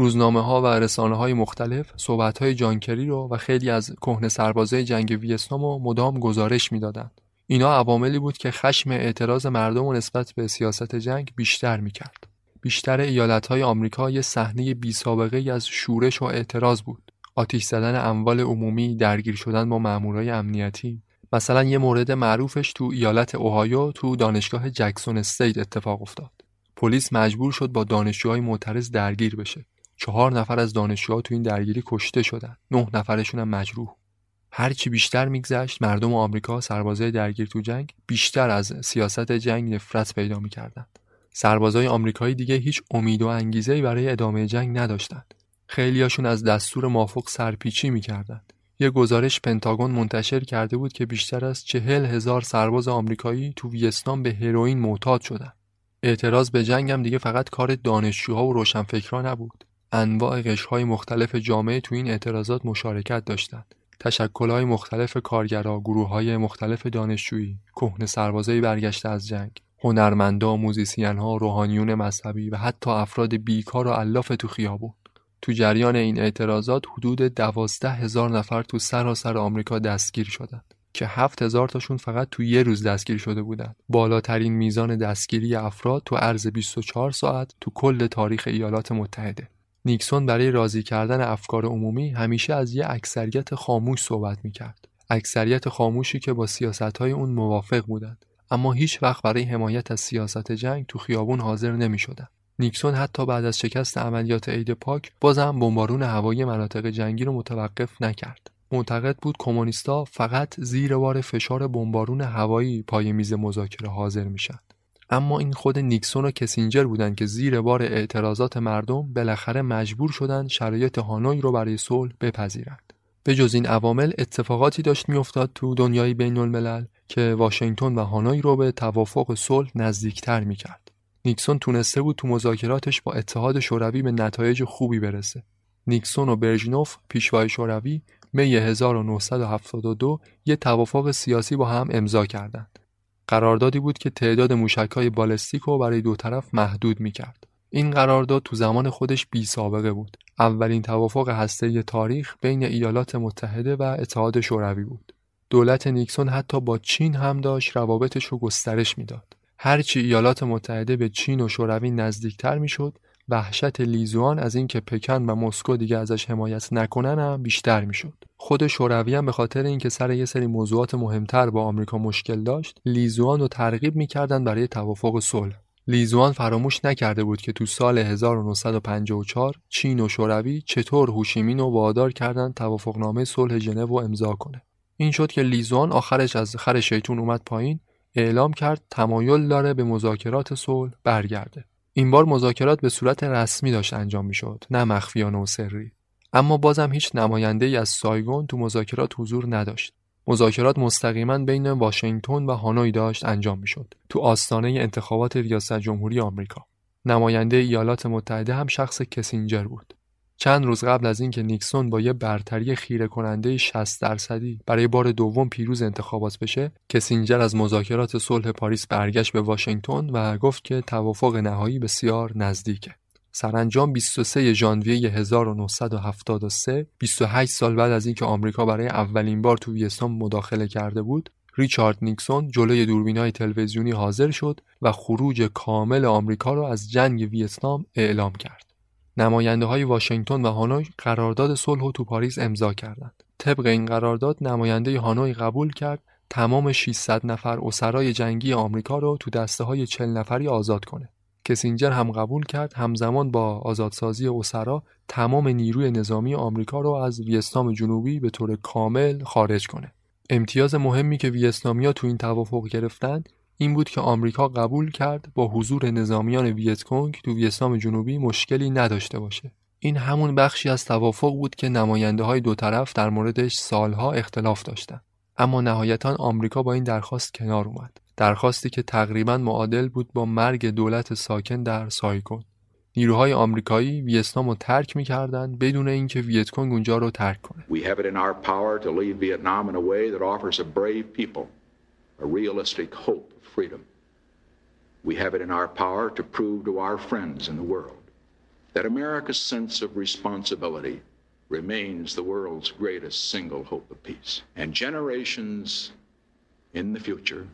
روزنامه ها و رسانه های مختلف صحبت های جانکری رو و خیلی از کهنه سربازای جنگ ویتنام رو مدام گزارش می‌دادند. اینا عواملی بود که خشم اعتراض مردم و نسبت به سیاست جنگ بیشتر می‌کرد. بیشتر ایالت های آمریکا یه صحنه بی سابقه از شورش و اعتراض بود. آتیش زدن اموال عمومی، درگیر شدن با مامورای امنیتی. مثلا یه مورد معروفش تو ایالت اوهایو تو دانشگاه جکسون استیت اتفاق افتاد. پلیس مجبور شد با دانشجوهای معترض درگیر بشه. چهار نفر از دانشجوها تو این درگیری کشته شدن. نه نفرشون هم مجروح. هرچی بیشتر میگذشت مردم آمریکا سربازای درگیر تو جنگ بیشتر از سیاست جنگ نفرت پیدا می‌کردند سربازای آمریکایی دیگه هیچ امید و انگیزه برای ادامه جنگ نداشتند خیلیاشون از دستور مافوق سرپیچی می‌کردند یه گزارش پنتاگون منتشر کرده بود که بیشتر از چهل هزار سرباز آمریکایی تو ویتنام به هروئین معتاد شدن. اعتراض به جنگ هم دیگه فقط کار دانشجوها و روشنفکرا نبود. انواع قشرهای مختلف جامعه تو این اعتراضات مشارکت داشتند. تشکلهای مختلف کارگرا، گروههای مختلف دانشجویی، کهنه سربازای برگشته از جنگ، هنرمندا، موزیسینها، روحانیون مذهبی و حتی افراد بیکار و الاف تو خیابون. تو جریان این اعتراضات حدود دوازده هزار نفر تو سراسر آمریکا دستگیر شدند که هفت هزار تاشون فقط تو یه روز دستگیر شده بودند. بالاترین میزان دستگیری افراد تو عرض 24 ساعت تو کل تاریخ ایالات متحده. نیکسون برای راضی کردن افکار عمومی همیشه از یه اکثریت خاموش صحبت می‌کرد. اکثریت خاموشی که با سیاست اون موافق بودند. اما هیچ وقت برای حمایت از سیاست جنگ تو خیابون حاضر نمی شدن. نیکسون حتی بعد از شکست عملیات عید پاک بازم بمبارون هوایی مناطق جنگی رو متوقف نکرد. معتقد بود کمونیستا فقط زیر بار فشار بمبارون هوایی پای میز مذاکره حاضر میشن. اما این خود نیکسون و کسینجر بودند که زیر بار اعتراضات مردم بالاخره مجبور شدند شرایط هانوی رو برای صلح بپذیرند. به جز این عوامل اتفاقاتی داشت میافتاد تو دنیای بین الملل که واشنگتن و هانوی رو به توافق صلح نزدیکتر می‌کرد. نیکسون تونسته بود تو مذاکراتش با اتحاد شوروی به نتایج خوبی برسه. نیکسون و برژنوف پیشوای شوروی می 1972 یه توافق سیاسی با هم امضا کردند. قراردادی بود که تعداد موشکهای بالستیک رو برای دو طرف محدود می‌کرد. این قرارداد تو زمان خودش بی سابقه بود. اولین توافق هسته تاریخ بین ایالات متحده و اتحاد شوروی بود. دولت نیکسون حتی با چین هم داشت روابطش رو گسترش می‌داد. هرچی ایالات متحده به چین و شوروی نزدیکتر می‌شد، وحشت لیزوان از اینکه پکن و مسکو دیگه ازش حمایت نکنن هم بیشتر می‌شد. خود شوروی هم به خاطر اینکه سر یه سری موضوعات مهمتر با آمریکا مشکل داشت، لیزوان رو ترغیب می‌کردن برای توافق صلح. لیزوان فراموش نکرده بود که تو سال 1954 چین و شوروی چطور هوشیمین رو وادار کردن توافقنامه صلح ژنو رو امضا کنه. این شد که لیزوان آخرش از خر شیطون اومد پایین اعلام کرد تمایل داره به مذاکرات صلح برگرده. این بار مذاکرات به صورت رسمی داشت انجام می‌شد نه مخفیانه و سری اما بازم هیچ نماینده ای از سایگون تو مذاکرات حضور نداشت. مذاکرات مستقیما بین واشنگتن و هانوی داشت انجام می‌شد. تو آستانه انتخابات ریاست جمهوری آمریکا. نماینده ایالات متحده هم شخص کسینجر بود. چند روز قبل از اینکه نیکسون با یه برتری خیره کننده 60 درصدی برای بار دوم پیروز انتخابات بشه کسینجر از مذاکرات صلح پاریس برگشت به واشنگتن و گفت که توافق نهایی بسیار نزدیکه. سرانجام 23 ژانویه 1973 28 سال بعد از اینکه آمریکا برای اولین بار تو ویتنام مداخله کرده بود ریچارد نیکسون جلوی دوربینای تلویزیونی حاضر شد و خروج کامل آمریکا را از جنگ ویتنام اعلام کرد نماینده های واشنگتن و هانوی قرارداد صلح تو پاریس امضا کردند. طبق این قرارداد نماینده هانوی قبول کرد تمام 600 نفر اسرای جنگی آمریکا رو تو دسته های 40 نفری آزاد کنه. کسینجر هم قبول کرد همزمان با آزادسازی اسرا تمام نیروی نظامی آمریکا رو از ویتنام جنوبی به طور کامل خارج کنه. امتیاز مهمی که ویتنامیا تو این توافق گرفتن این بود که آمریکا قبول کرد با حضور نظامیان ویتکونگ تو ویتنام جنوبی مشکلی نداشته باشه. این همون بخشی از توافق بود که نماینده های دو طرف در موردش سالها اختلاف داشتند. اما نهایتا آمریکا با این درخواست کنار اومد. درخواستی که تقریبا معادل بود با مرگ دولت ساکن در سایگون. نیروهای آمریکایی ویتنام رو ترک می‌کردند بدون اینکه ویتکونگ اونجا رو ترک کنه. We have it in our power to leave Vietnam in a way that offers a brave people a realistic hope of freedom. We have it in our power to prove to our friends in the world that America's sense of responsibility remains the world's greatest single hope of peace. And generations in the future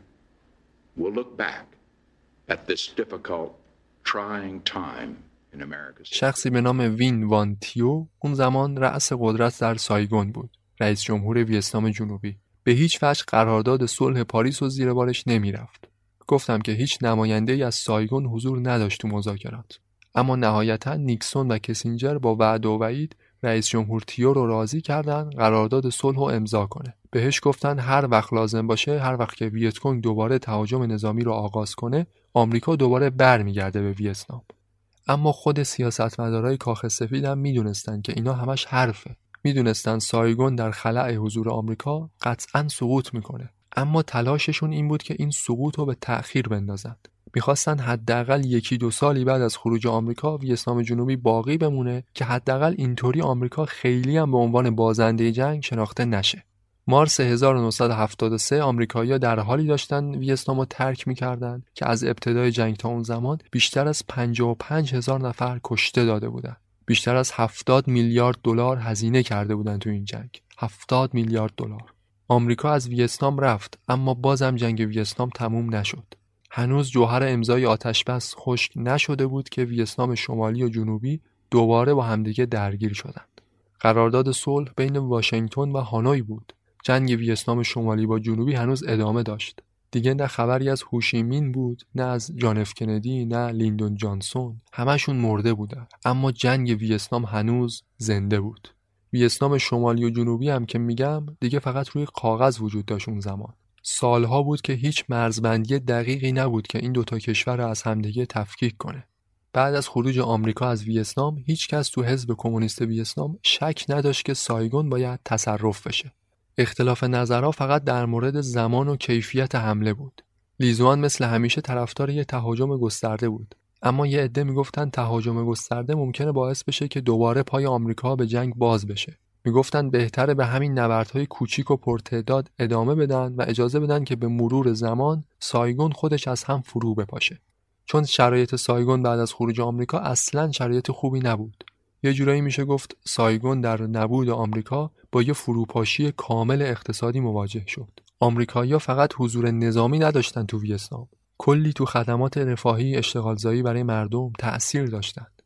will look back at this difficult, trying time in America's شخصی به نام وین وان تیو اون زمان رأس قدرت در سایگون بود رئیس جمهور ویتنام جنوبی. به هیچ وجه قرارداد صلح پاریس و زیر بارش نمی‌رفت. گفتم که هیچ نماینده ای از سایگون حضور نداشت تو مذاکرات. اما نهایتا نیکسون و کسینجر با وعد و وعید رئیس جمهور تیو رو راضی کردن قرارداد صلح رو امضا کنه. بهش گفتن هر وقت لازم باشه هر وقت که ویتکونگ دوباره تهاجم نظامی رو آغاز کنه آمریکا دوباره برمیگرده به ویتنام. اما خود سیاستمدارای کاخ سفید هم می‌دونستن که اینا همش حرفه. می‌دونستن سایگون در خلع حضور آمریکا قطعا سقوط می‌کنه. اما تلاششون این بود که این سقوط رو به تأخیر بندازند می‌خواستن حداقل یکی دو سالی بعد از خروج آمریکا ویتنام جنوبی باقی بمونه که حداقل اینطوری آمریکا خیلی هم به عنوان بازنده جنگ شناخته نشه. مارس 1973 آمریکایی‌ها در حالی داشتن ویتنام ترک می‌کردند که از ابتدای جنگ تا اون زمان بیشتر از 55 هزار نفر کشته داده بودند. بیشتر از 70 میلیارد دلار هزینه کرده بودند تو این جنگ. 70 میلیارد دلار. آمریکا از ویتنام رفت اما بازم جنگ ویتنام تموم نشد. هنوز جوهر امضای آتش بس خشک نشده بود که ویتنام شمالی و جنوبی دوباره با همدیگه درگیر شدند. قرارداد صلح بین واشنگتن و هانوی بود. جنگ ویتنام شمالی با جنوبی هنوز ادامه داشت. دیگه نه خبری از هوشیمین بود، نه از جان اف کندی، نه لیندون جانسون. همشون مرده بودن. اما جنگ ویتنام هنوز زنده بود. ویتنام شمالی و جنوبی هم که میگم دیگه فقط روی کاغذ وجود داشت اون زمان. سالها بود که هیچ مرزبندی دقیقی نبود که این دوتا کشور را از همدیگه تفکیک کنه. بعد از خروج آمریکا از ویتنام هیچ کس تو حزب کمونیست ویتنام شک نداشت که سایگون باید تصرف بشه. اختلاف نظرها فقط در مورد زمان و کیفیت حمله بود. لیزوان مثل همیشه طرفدار یه تهاجم گسترده بود. اما یه عده می‌گفتن تهاجم گسترده ممکنه باعث بشه که دوباره پای آمریکا به جنگ باز بشه. می‌گفتن بهتره به همین نبردهای کوچیک و پرتعداد ادامه بدن و اجازه بدن که به مرور زمان سایگون خودش از هم فرو بپاشه. چون شرایط سایگون بعد از خروج آمریکا اصلا شرایط خوبی نبود. یه جورایی میشه گفت سایگون در نبود آمریکا با یه فروپاشی کامل اقتصادی مواجه شد. آمریکایی‌ها فقط حضور نظامی نداشتن تو ویتنام. کلی تو خدمات رفاهی اشتغالزایی برای مردم تأثیر داشتند.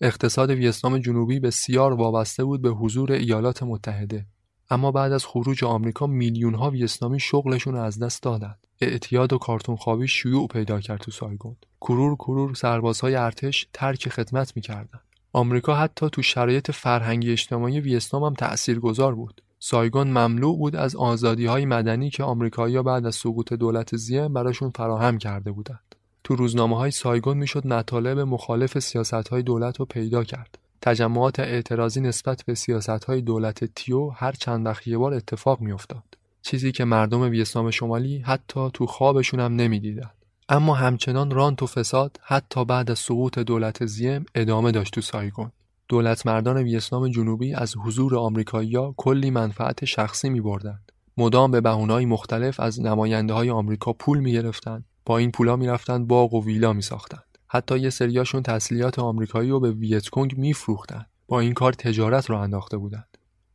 اقتصاد ویتنام جنوبی بسیار وابسته بود به حضور ایالات متحده. اما بعد از خروج آمریکا میلیون ها ویتنامی شغلشون از دست دادند. اعتیاد و کارتون خوابی شیوع پیدا کرد تو سایگون. کرور کرور سربازهای ارتش ترک خدمت می‌کردند. آمریکا حتی تو شرایط فرهنگی اجتماعی ویتنام هم تأثیرگذار بود. سایگون مملوع بود از آزادی های مدنی که آمریکایی‌ها بعد از سقوط دولت زیم براشون فراهم کرده بودند. تو روزنامه های سایگون می‌شد مطالب مخالف سیاست های دولت رو پیدا کرد. تجمعات اعتراضی نسبت به سیاست های دولت تیو هر چند وقت یه بار اتفاق میافتاد. چیزی که مردم ویتنام شمالی حتی تو خوابشون هم نمی‌دیدند. اما همچنان رانت و فساد حتی بعد از سقوط دولت زیم ادامه داشت تو سایگون. دولت مردان ویتنام جنوبی از حضور آمریکایی‌ها کلی منفعت شخصی می‌بردند. مدام به بهونه‌های مختلف از نماینده آمریکا پول می‌گرفتند. با این پولا می‌رفتند باغ و ویلا می‌ساختند. حتی یه سریاشون تسلیحات آمریکایی رو به ویتکونگ می‌فروختند. با این کار تجارت راه انداخته بودند.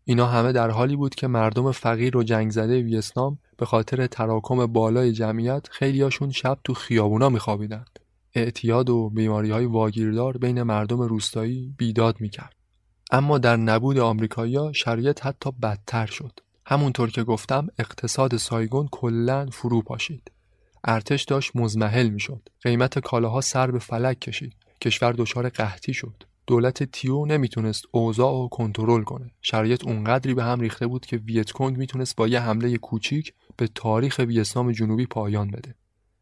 اینا همه در حالی بود که مردم فقیر و جنگ زده ویتنام به خاطر تراکم بالای جمعیت خیلیاشون شب تو خیابونا میخوابیدند. اعتیاد و بیماری های واگیردار بین مردم روستایی بیداد می‌کرد. اما در نبود آمریکایی‌ها شرایط حتی بدتر شد. همونطور که گفتم اقتصاد سایگون کلا فرو پاشید. ارتش داشت مزمحل می‌شد. قیمت کالاها سر به فلک کشید. کشور دچار قحطی شد. دولت تیو نمی‌تونست اوضاع و کنترل کنه. شرایط اونقدری به هم ریخته بود که ویتکونگ می‌تونست با یه حمله کوچیک به تاریخ ویتنام جنوبی پایان بده.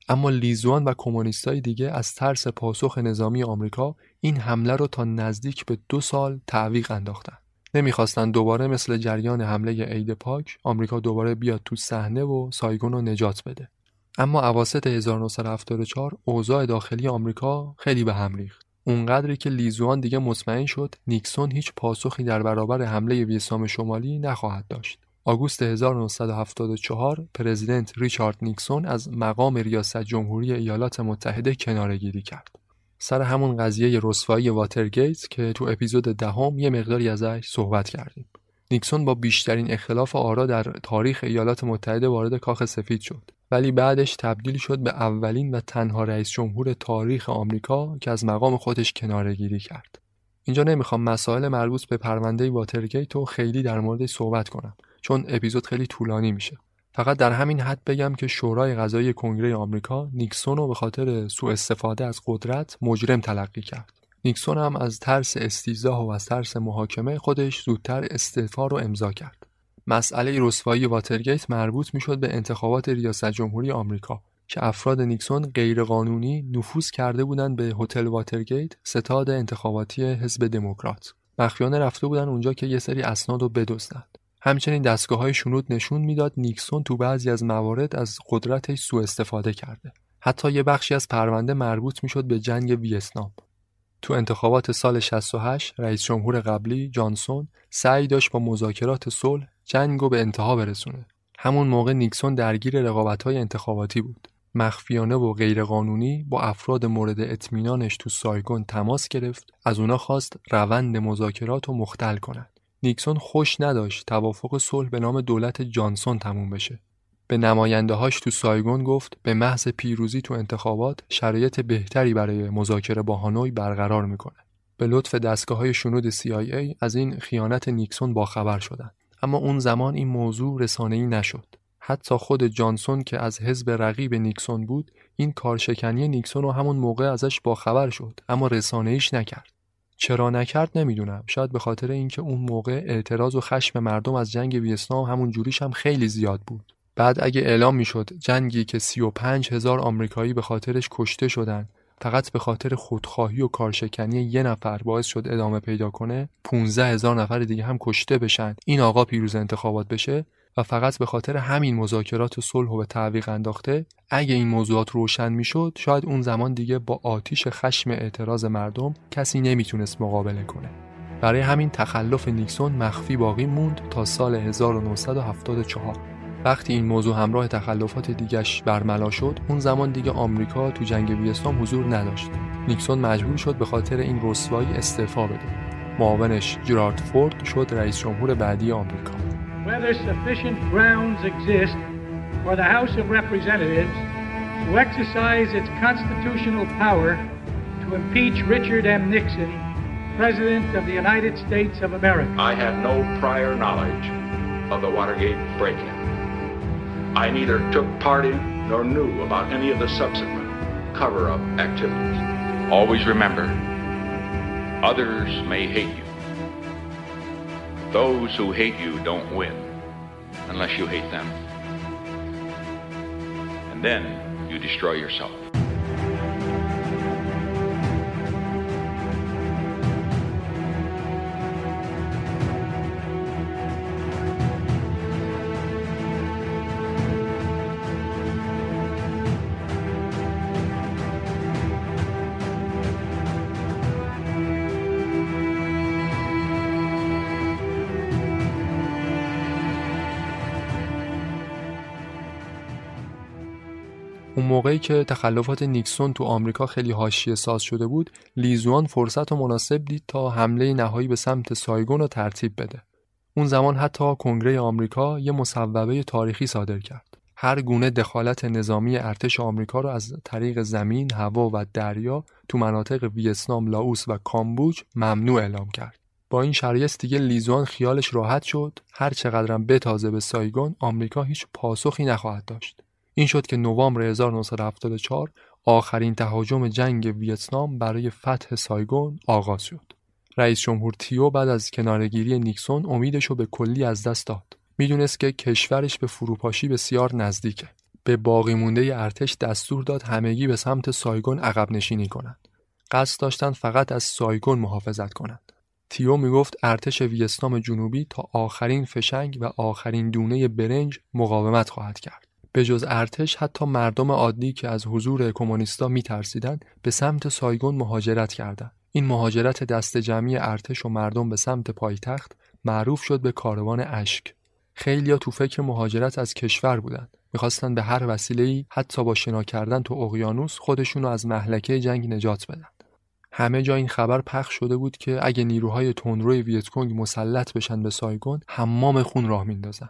اما لیزوان و کمونیستای دیگه از ترس پاسخ نظامی آمریکا این حمله رو تا نزدیک به دو سال تعویق انداختن. نمی‌خواستن دوباره مثل جریان حمله عید پاک آمریکا دوباره بیاد تو صحنه و سایگون رو نجات بده. اما اواسط 1974 اوضاع داخلی آمریکا خیلی به هم ریخت. اونقدری که لیزوان دیگه مطمئن شد نیکسون هیچ پاسخی در برابر حمله ویتنام شمالی نخواهد داشت. آگوست 1974 پرزیدنت ریچارد نیکسون از مقام ریاست جمهوری ایالات متحده کنارگیری کرد. سر همون قضیه رسوایی واترگیت که تو اپیزود دهم یه مقداری ازش صحبت کردیم. نیکسون با بیشترین اختلاف آرا در تاریخ ایالات متحده وارد کاخ سفید شد ولی بعدش تبدیل شد به اولین و تنها رئیس جمهور تاریخ آمریکا که از مقام خودش کنارگیری کرد. اینجا نمی‌خوام مسائل مربوط به پرونده واترگیت رو خیلی در موردش صحبت کنم چون اپیزود خیلی طولانی میشه. فقط در همین حد بگم که شورای قضایی کنگره آمریکا نیکسون رو به خاطر سوء استفاده از قدرت مجرم تلقی کرد. نیکسون هم از ترس استیزاه و از ترس محاکمه خودش زودتر استعفا رو امضا کرد. مسئله رسوایی واترگیت مربوط می‌شد به انتخابات ریاست جمهوری آمریکا که افراد نیکسون غیرقانونی نفوذ کرده بودند به هتل واترگیت ستاد انتخاباتی حزب دموکرات. مخفیانه رفته بودن اونجا که یه سری اسناد رو بدزدند. همچنین دستگاه های شنود نشون می‌داد نیکسون تو بعضی از موارد از قدرتش سوء استفاده کرده. حتی یه بخشی از پرونده مربوط می‌شد به جنگ ویتنام. تو انتخابات سال 68 رئیس جمهور قبلی جانسون سعی داشت با مذاکرات صلح جنگ رو به انتها برسونه. همون موقع نیکسون درگیر رقابت‌های انتخاباتی بود. مخفیانه و غیرقانونی با افراد مورد اطمینانش تو سایگون تماس گرفت از اونا خواست روند مذاکرات رو مختل کنند نیکسون خوش نداشت توافق صلح به نام دولت جانسون تموم بشه به نماینده هاش تو سایگون گفت به محض پیروزی تو انتخابات شرایط بهتری برای مذاکره با هانوی برقرار می‌کنه. به لطف دستگاه های شنود CIA از این خیانت نیکسون باخبر شدند اما اون زمان این موضوع رسانه‌ای نشد. حتی خود جانسون که از حزب رقیب نیکسون بود این کارشکنی نیکسون رو همون موقع ازش باخبر شد اما رسانه‌ایش نکرد. چرا نکرد نمی‌دونم. شاید به خاطر اینکه اون موقع اعتراض و خشم مردم از جنگ ویتنام همون جوریش هم خیلی زیاد بود. بعد اگه اعلام می‌شد جنگی که 35 هزار آمریکایی به خاطرش کشته شدن فقط به خاطر خودخواهی و کارشکنی یه نفر باعث شد ادامه پیدا کنه 15 هزار نفر دیگه هم کشته بشن این آقا پیروز انتخابات بشه و فقط به خاطر همین مذاکرات صلح و به تعویق انداخته. اگه این موضوعات روشن می‌شد شاید اون زمان دیگه با آتیش خشم اعتراض مردم کسی نمی‌تونست مقابله کنه. برای همین تخلف نیکسون مخفی باقی موند تا سال 1974 وقتی این موضوع همراه تخلفات دیگش برملا شد اون زمان دیگه آمریکا تو جنگ ویتنام حضور نداشت نیکسون مجبور شد به خاطر این رسوایی استعفا بده معاونش جرارد فورد شد رئیس جمهور بعدی آمریکا whether sufficient grounds exist for the House of Representatives to exercise its constitutional power to impeach Richard M. Nixon, President of the United States of America. I had no prior knowledge of the Watergate break-in. I neither took part in nor knew about any of the subsequent cover-up activities. Always remember, others may hate you. Those who hate you don't win unless you hate them. And then you destroy yourself. موقعی که تخلفات نیکسون تو آمریکا خیلی حاشیه ساز شده بود لیزوان فرصت و مناسب دید تا حمله نهایی به سمت سایگون رو ترتیب بده. اون زمان حتی کنگره آمریکا یه مصوبه تاریخی صادر کرد. هر گونه دخالت نظامی ارتش آمریکا رو از طریق زمین، هوا و دریا تو مناطق ویتنام، لاوس و کامبوج ممنوع اعلام کرد. با این شرایط دیگه لیزوان خیالش راحت شد. هر چقدرم بتازه به سایگون آمریکا هیچ پاسخی نخواهد داشت. این شد که نوامبر 1974 آخرین تهاجم جنگ ویتنام برای فتح سایگون آغاز شد. رئیس جمهور تیو بعد از کناره‌گیری نیکسون امیدش رو به کلی از دست داد. می‌دونست که کشورش به فروپاشی بسیار نزدیکه. به باقی مونده ارتش دستور داد همگی به سمت سایگون عقب نشینی کنند. قصد داشتن فقط از سایگون محافظت کنند. تیو می‌گفت ارتش ویتنام جنوبی تا آخرین فشنگ و آخرین دونه برنج مقاومت خواهد کرد. به جز ارتش حتی مردم عادی که از حضور کمونیستا میترسیدند به سمت سایگون مهاجرت کردند. این مهاجرت دست جمعی ارتش و مردم به سمت پایتخت معروف شد به کاروان اشک. خیلیا تو فکر مهاجرت از کشور بودند. می‌خواستن به هر وسیله‌ای حتی با شنا کردن تو اقیانوس خودشونو از محلکه جنگ نجات بدن. همه جا این خبر پخش شده بود که اگه نیروهای تندروی ویتکونگ مسلط بشن به سایگون حمام خون راه میندازن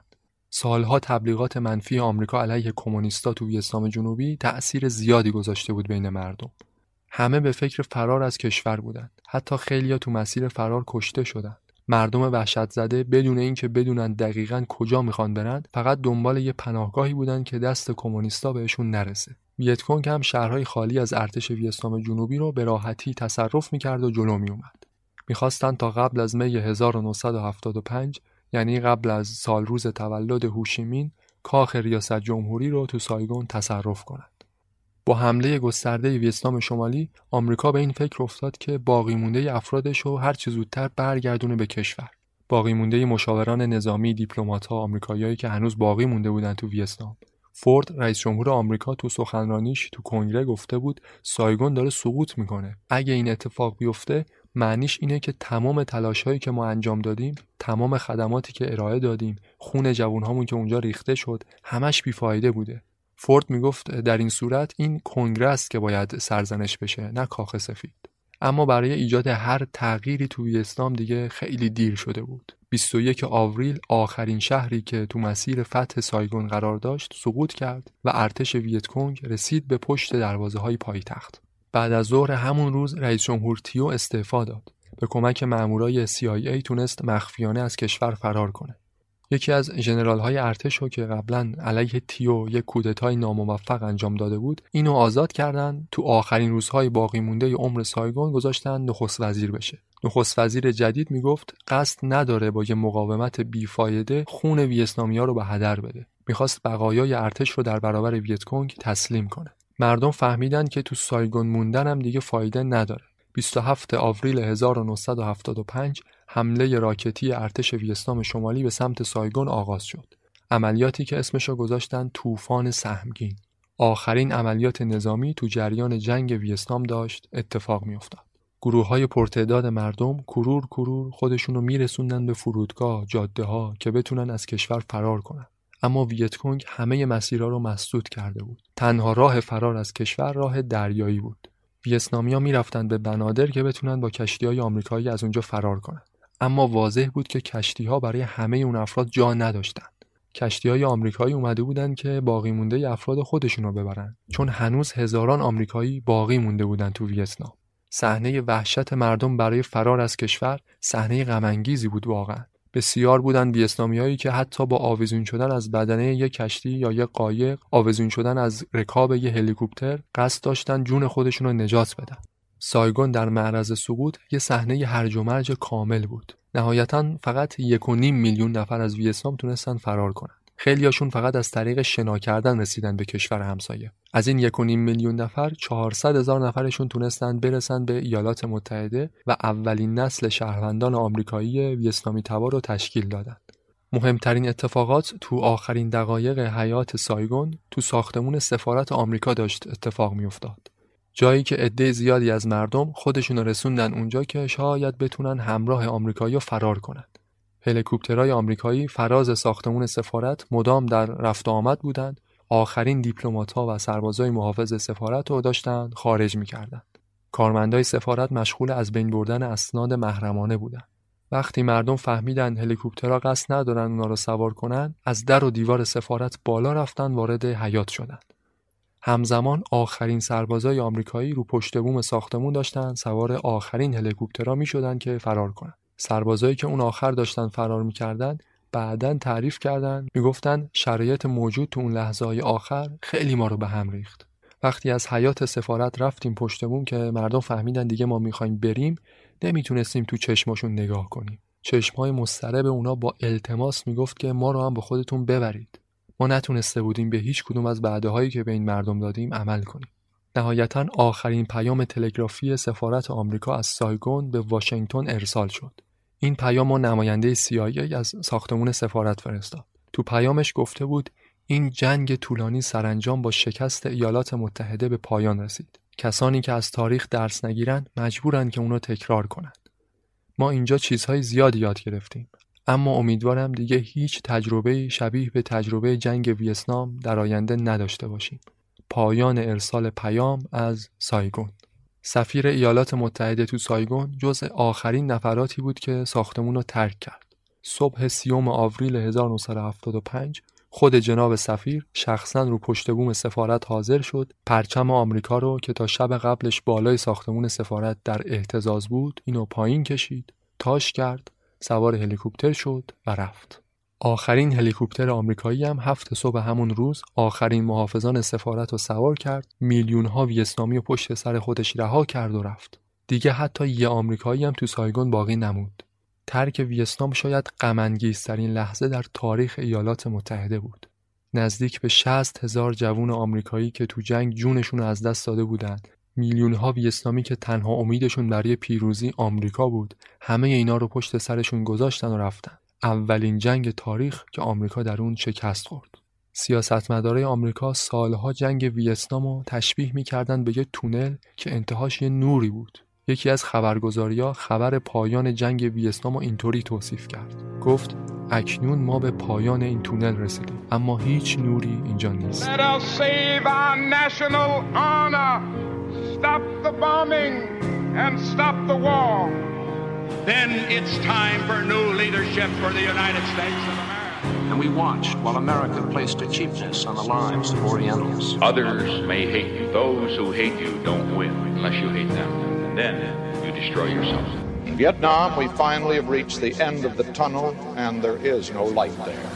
سالها تبلیغات منفی آمریکا علیه کمونیستا تو ویتنام جنوبی تأثیر زیادی گذاشته بود بین مردم. همه به فکر فرار از کشور بودند. حتی خیلیا تو مسیر فرار کشته شدند. مردم وحشت زده بدون اینکه بدونن دقیقا کجا می‌خوان برند فقط دنبال یه پناهگاهی بودن که دست کمونیستا بهشون نرسه. ویتکونگ هم شهرهای خالی از ارتش ویتنام جنوبی رو به راحتی تصرف می‌کرد و جلو میومد می‌خواستن تا قبل از می 1975 یعنی قبل از سال روز تولد هوشیمین کاخ ریاست جمهوری رو تو سایگون تصرف کنند با حمله گسترده ویتنام شمالی آمریکا به این فکر افتاد که باقی مونده افرادش رو هر چه زودتر برگردونه به کشور. باقی مونده مشاوران نظامی دیپلمات‌ها آمریکاییایی که هنوز باقی مونده بودن تو ویتنام. فورد رئیس جمهور آمریکا تو سخنرانیش تو کنگره گفته بود سایگون داره سقوط می‌کنه. اگه این اتفاق بیفته معنیش اینه که تمام تلاشهایی که ما انجام دادیم تمام خدماتی که ارائه دادیم خون جوانهامون که اونجا ریخته شد همش بیفایده بوده. فورد می‌گفت در این صورت این کنگره که باید سرزنش بشه نه کاخ سفید. اما برای ایجاد هر تغییری تو ویتنام دیگه خیلی دیر شده بود. 21 آوریل آخرین شهری که تو مسیر فتح سایگون قرار داشت سقوط کرد و ارتش ویتکونگ رسید به پشت دروازه های پایتخت. بعد از ظهر همون روز رئیس جمهور تیو استعفا داد. به کمک مامورای CIA تونست مخفیانه از کشور فرار کنه. یکی از ژنرال های ارتش که قبلا علیه تیو یک کودتای ناموفق انجام داده بود اینو آزاد کردن تو آخرین روزهای باقی مونده عمر سایگون گذاشتن نخست وزیر بشه. نخست وزیر جدید می‌گفت قصد نداره با یه مقاومت بیفایده خون ویتنامیا رو به هدر بده. می‌خواست بقایای ارتش رو در برابر ویتکونگ تسلیم کنه. مردم فهمیدن که تو سایگون موندن هم دیگه فایده نداره 27 آوریل 1975 حمله راکتی ارتش ویتنام شمالی به سمت سایگون آغاز شد. عملیاتی که اسمشو گذاشتن طوفان سهمگین. آخرین عملیات نظامی تو جریان جنگ ویتنام داشت اتفاق میافتاد. گروه های پرتعداد مردم کرور کرور خودشونو میرسوندن به فرودگاه، جاده ها که بتونن از کشور فرار کنن. اما ویتکونگ همه مسیرها رو مسدود کرده بود. تنها راه فرار از کشور راه دریایی بود. ویتنامیا می‌رفتند به بنادر که بتونن با کشتی های آمریکایی از اونجا فرار کنند. اما واضح بود که کشتی ها برای همه اون افراد جا نداشتند. کشتی های آمریکایی اومده بودند که باقی مونده افراد خودشون رو ببرن چون هنوز هزاران آمریکایی باقی مونده بودند تو ویتنام. صحنه وحشت مردم برای فرار از کشور صحنه غم بود واقعا. بسیار بودند ویتنامیایی که حتی با آویزون شدن از بدنه یک کشتی یا یک قایق آویزون شدن از رکاب یک هلیکوپتر قصد داشتن جون خودشون رو نجات بدن. سایگون در معرض سقوط یه صحنه هرج و مرج کامل بود. نهایتا فقط یک و نیم میلیون نفر از ویتنام تونستن فرار کنند خیلیاشون فقط از طریق شنا کردن رسیدن به کشور همسایه. از این یک میلیون نفر 400 هزار نفرشون تونستند برسن به ایالات متحده و اولین نسل شهروندان آمریکایی ویتنامی تبار رو تشکیل دادند مهمترین اتفاقات تو آخرین دقایق حیات سایگون تو ساختمون سفارت آمریکا داشت اتفاق میافتاد. جایی که عده زیادی از مردم خودشون رسوندن اونجا که شاید بتونن همراه آمریکایی فرار کنند هلیکوپترهای آمریکایی فراز ساختمون سفارت مدام در رفت آمد بودند آخرین دیپلمات‌ها و سربازای محافظ سفارت رو داشتند خارج می‌کردند. کارمندای سفارت مشغول از بین بردن اسناد محرمانه بودند. وقتی مردم فهمیدن هلیکوپترها قصد ندارن اونا رو سوار کنن از در و دیوار سفارت بالا رفتن وارد حیات شدند. همزمان آخرین سربازای آمریکایی رو پشت بوم ساختمون داشتن سوار آخرین هلیکوپترها می که فرار کنند. سربازایی که اون آخر داشتن فرار می‌کردن بعدا تعریف کردن می‌گفتن شرایط موجود تو اون لحظه های آخر خیلی ما رو به هم ریخت. وقتی از حیات سفارت رفتیم پشت بوم که مردم فهمیدن دیگه ما می‌خوایم بریم نمی‌تونستیم تو چشماشون نگاه کنیم. چشمهای مسترب اونا با التماس می‌گفت که ما رو هم به خودتون ببرید. ما نتونسته بودیم به هیچ کدوم از بعده هایی که به این مردم دادیم عمل کنیم. نهایتا آخرین پیام تلگرافی سفارت آمریکا از سایگون به واشنگتن ارسال شد. این پیام و نماینده CIA از ساختمون سفارت فرستاد. تو پیامش گفته بود این جنگ طولانی سرانجام با شکست ایالات متحده به پایان رسید. کسانی که از تاریخ درس نگیرن مجبورن که اونو تکرار کنند ما اینجا چیزهای زیادی یاد گرفتیم. اما امیدوارم دیگه هیچ تجربه‌ای شبیه به تجربه جنگ ویتنام در آینده نداشته باشیم. پایان ارسال پیام از سایگون. سفیر ایالات متحده تو سایگون جز آخرین نفراتی بود که ساختمون رو ترک کرد. صبح سی‌ام آوریل 1975 خود جناب سفیر شخصا رو پشت بوم سفارت حاضر شد. پرچم آمریکا رو که تا شب قبلش بالای ساختمون سفارت در اهتزاز بود اینو پایین کشید. تاش کرد سوار هلیکوپتر شد و رفت. آخرین هلیکوپتر آمریکایی هم هفت صبح همون روز آخرین محافظان سفارت رو سوار کرد. میلیون ها ویتنامی و پشت سر خودش رها کرد و رفت. دیگه حتی یه آمریکایی هم تو سایگون باقی نموند. ترک ویتنام شاید غمانگیزترین لحظه در تاریخ ایالات متحده بود. نزدیک به 60 هزار جوون آمریکایی که تو جنگ جونشون از دست داده بودند. میلیون ها ویتنامی که تنها امیدشون برای پیروزی آمریکا بود. همه اینا رو پشت سرشون گذاشتن و رفتن. اولین جنگ تاریخ که آمریکا در اون شکست خورد. سیاستمدارای آمریکا سالها جنگ ویتنام رو تشبیه می‌کردند به یه تونل که انتهاش یه نوری بود. یکی از خبرگزاریا خبر پایان جنگ ویتنام رو اینطوری توصیف کرد. گفت اکنون ما به پایان این تونل رسیدیم اما هیچ نوری اینجا نیست. Then it's time for new leadership for the United States of America. And we watched while America placed a cheapness on the lives of Orientals. Others may hate you. Those who hate you don't win unless you hate them. And then you destroy yourself. In Vietnam, we finally have reached the end of the tunnel, and there is no light there.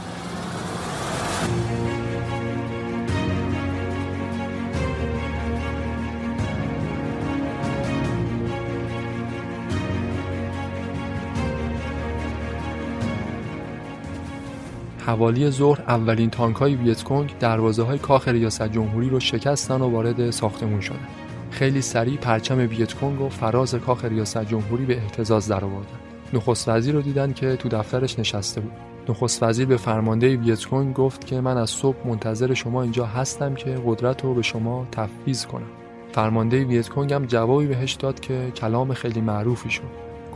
حوالی ظهر اولین تانک های ویتکونگ دروازه های کاخ ریاست جمهوری رو شکستن و وارد ساختمون شدن. خیلی سریع پرچم ویتکونگ رو فراز کاخ ریاست جمهوری به اهتزاز درآوردن. نخست وزیر رو دیدن که تو دفترش نشسته بود. نخست وزیر به فرمانده ویتکونگ گفت که من از صبح منتظر شما اینجا هستم که قدرت رو به شما تفویض کنم. فرمانده ویتکونگ هم جوابی بهش داد که کلام خیلی معروفی شد.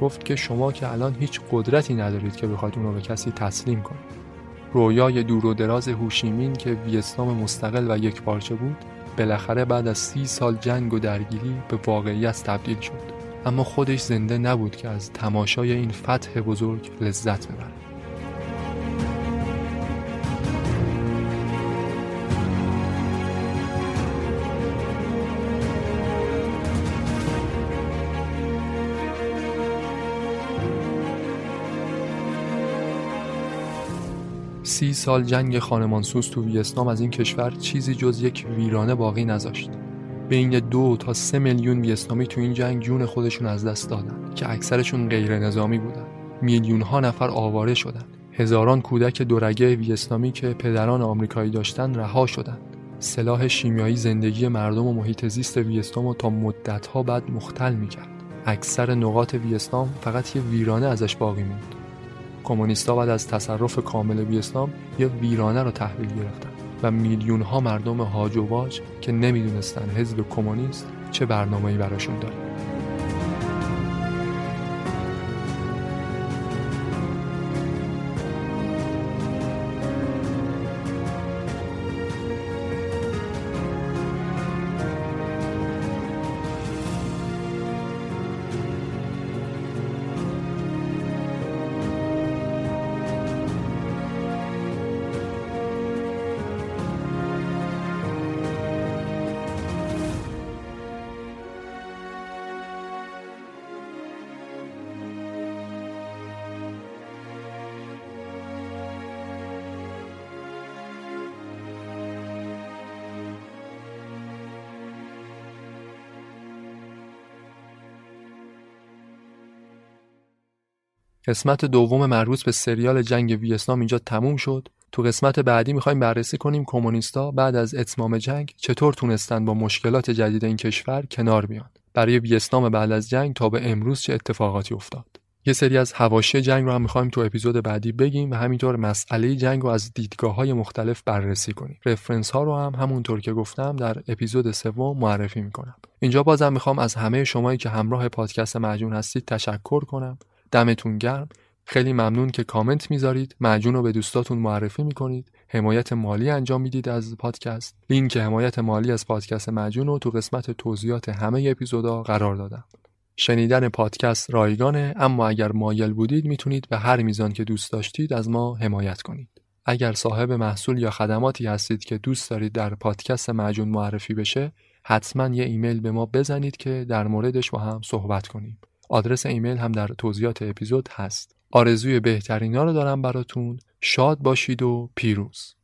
گفت که شما که الان هیچ قدرتی ندارید که بخواید اون رو به کسی تسلیم کنید. رویای دور و دراز هوشیمین که ویتنام مستقل و یک پارچه بود بالاخره بعد از سی سال جنگ و درگیری به واقعیت تبدیل شد. اما خودش زنده نبود که از تماشای این فتح بزرگ لذت ببرد. سی سال جنگ خانمانسوز تو ویتنام از این کشور چیزی جز یک ویرانه باقی نذاشت. بین دو تا سه میلیون ویتنامی تو این جنگ جون خودشون از دست دادن که اکثرشون غیر نظامی بودن. میلیون ها نفر آواره شدن. هزاران کودک دورگه ویتنامی که پدران آمریکایی داشتن رها شدند سلاح شیمیایی زندگی مردم و محیط زیست ویتنام تا مدتها بعد مختل می‌کرد. اکثر نقاط ویتنام فقط یه ویرانه ازش باقی موند. کمونیستا بعد از تصرف کامل ویتنام یه ویرانه رو تحویل گرفتن و میلیون ها مردم هاج و واج که نمی‌دونستن حزب کمونیست چه برنامه‌ای براشون داره. قسمت دوم مربوط به سریال جنگ ویتنام اینجا تموم شد. تو قسمت بعدی می‌خوایم بررسی کنیم کمونیستا بعد از اتمام جنگ چطور تونستن با مشکلات جدید این کشور کنار بیان. برای ویتنام بعد از جنگ تا به امروز چه اتفاقاتی افتاد؟ یه سری از هواشی جنگ رو هم می‌خوایم تو اپیزود بعدی بگیم و همینطور مسئله جنگ رو از دیدگاه های مختلف بررسی کنیم. رفرنس ها رو هم همونطور که گفتم در اپیزود سوم معرفی می‌کنم. اینجا بازم می‌خوام از همه شمایی که همراه پادکست معجون هستید تشکر کنم. دمتون گرم. خیلی ممنون که کامنت می‌ذارید. معجون رو به دوستاتون معرفی می‌کنید. حمایت مالی انجام می‌دید از پادکست. لینک حمایت مالی از پادکست معجون رو تو قسمت توضیحات همه اپیزودا قرار دادم. شنیدن پادکست رایگانه اما اگر مایل بودید می‌تونید به هر میزان که دوست داشتید از ما حمایت کنید. اگر صاحب محصول یا خدماتی هستید که دوست دارید در پادکست معجون معرفی بشه حتما یه ایمیل به ما بزنید که در موردش با هم صحبت کنیم. آدرس ایمیل هم در توضیحات اپیزود هست. آرزوی بهترین ها رو دارم براتون. شاد باشید و پیروز.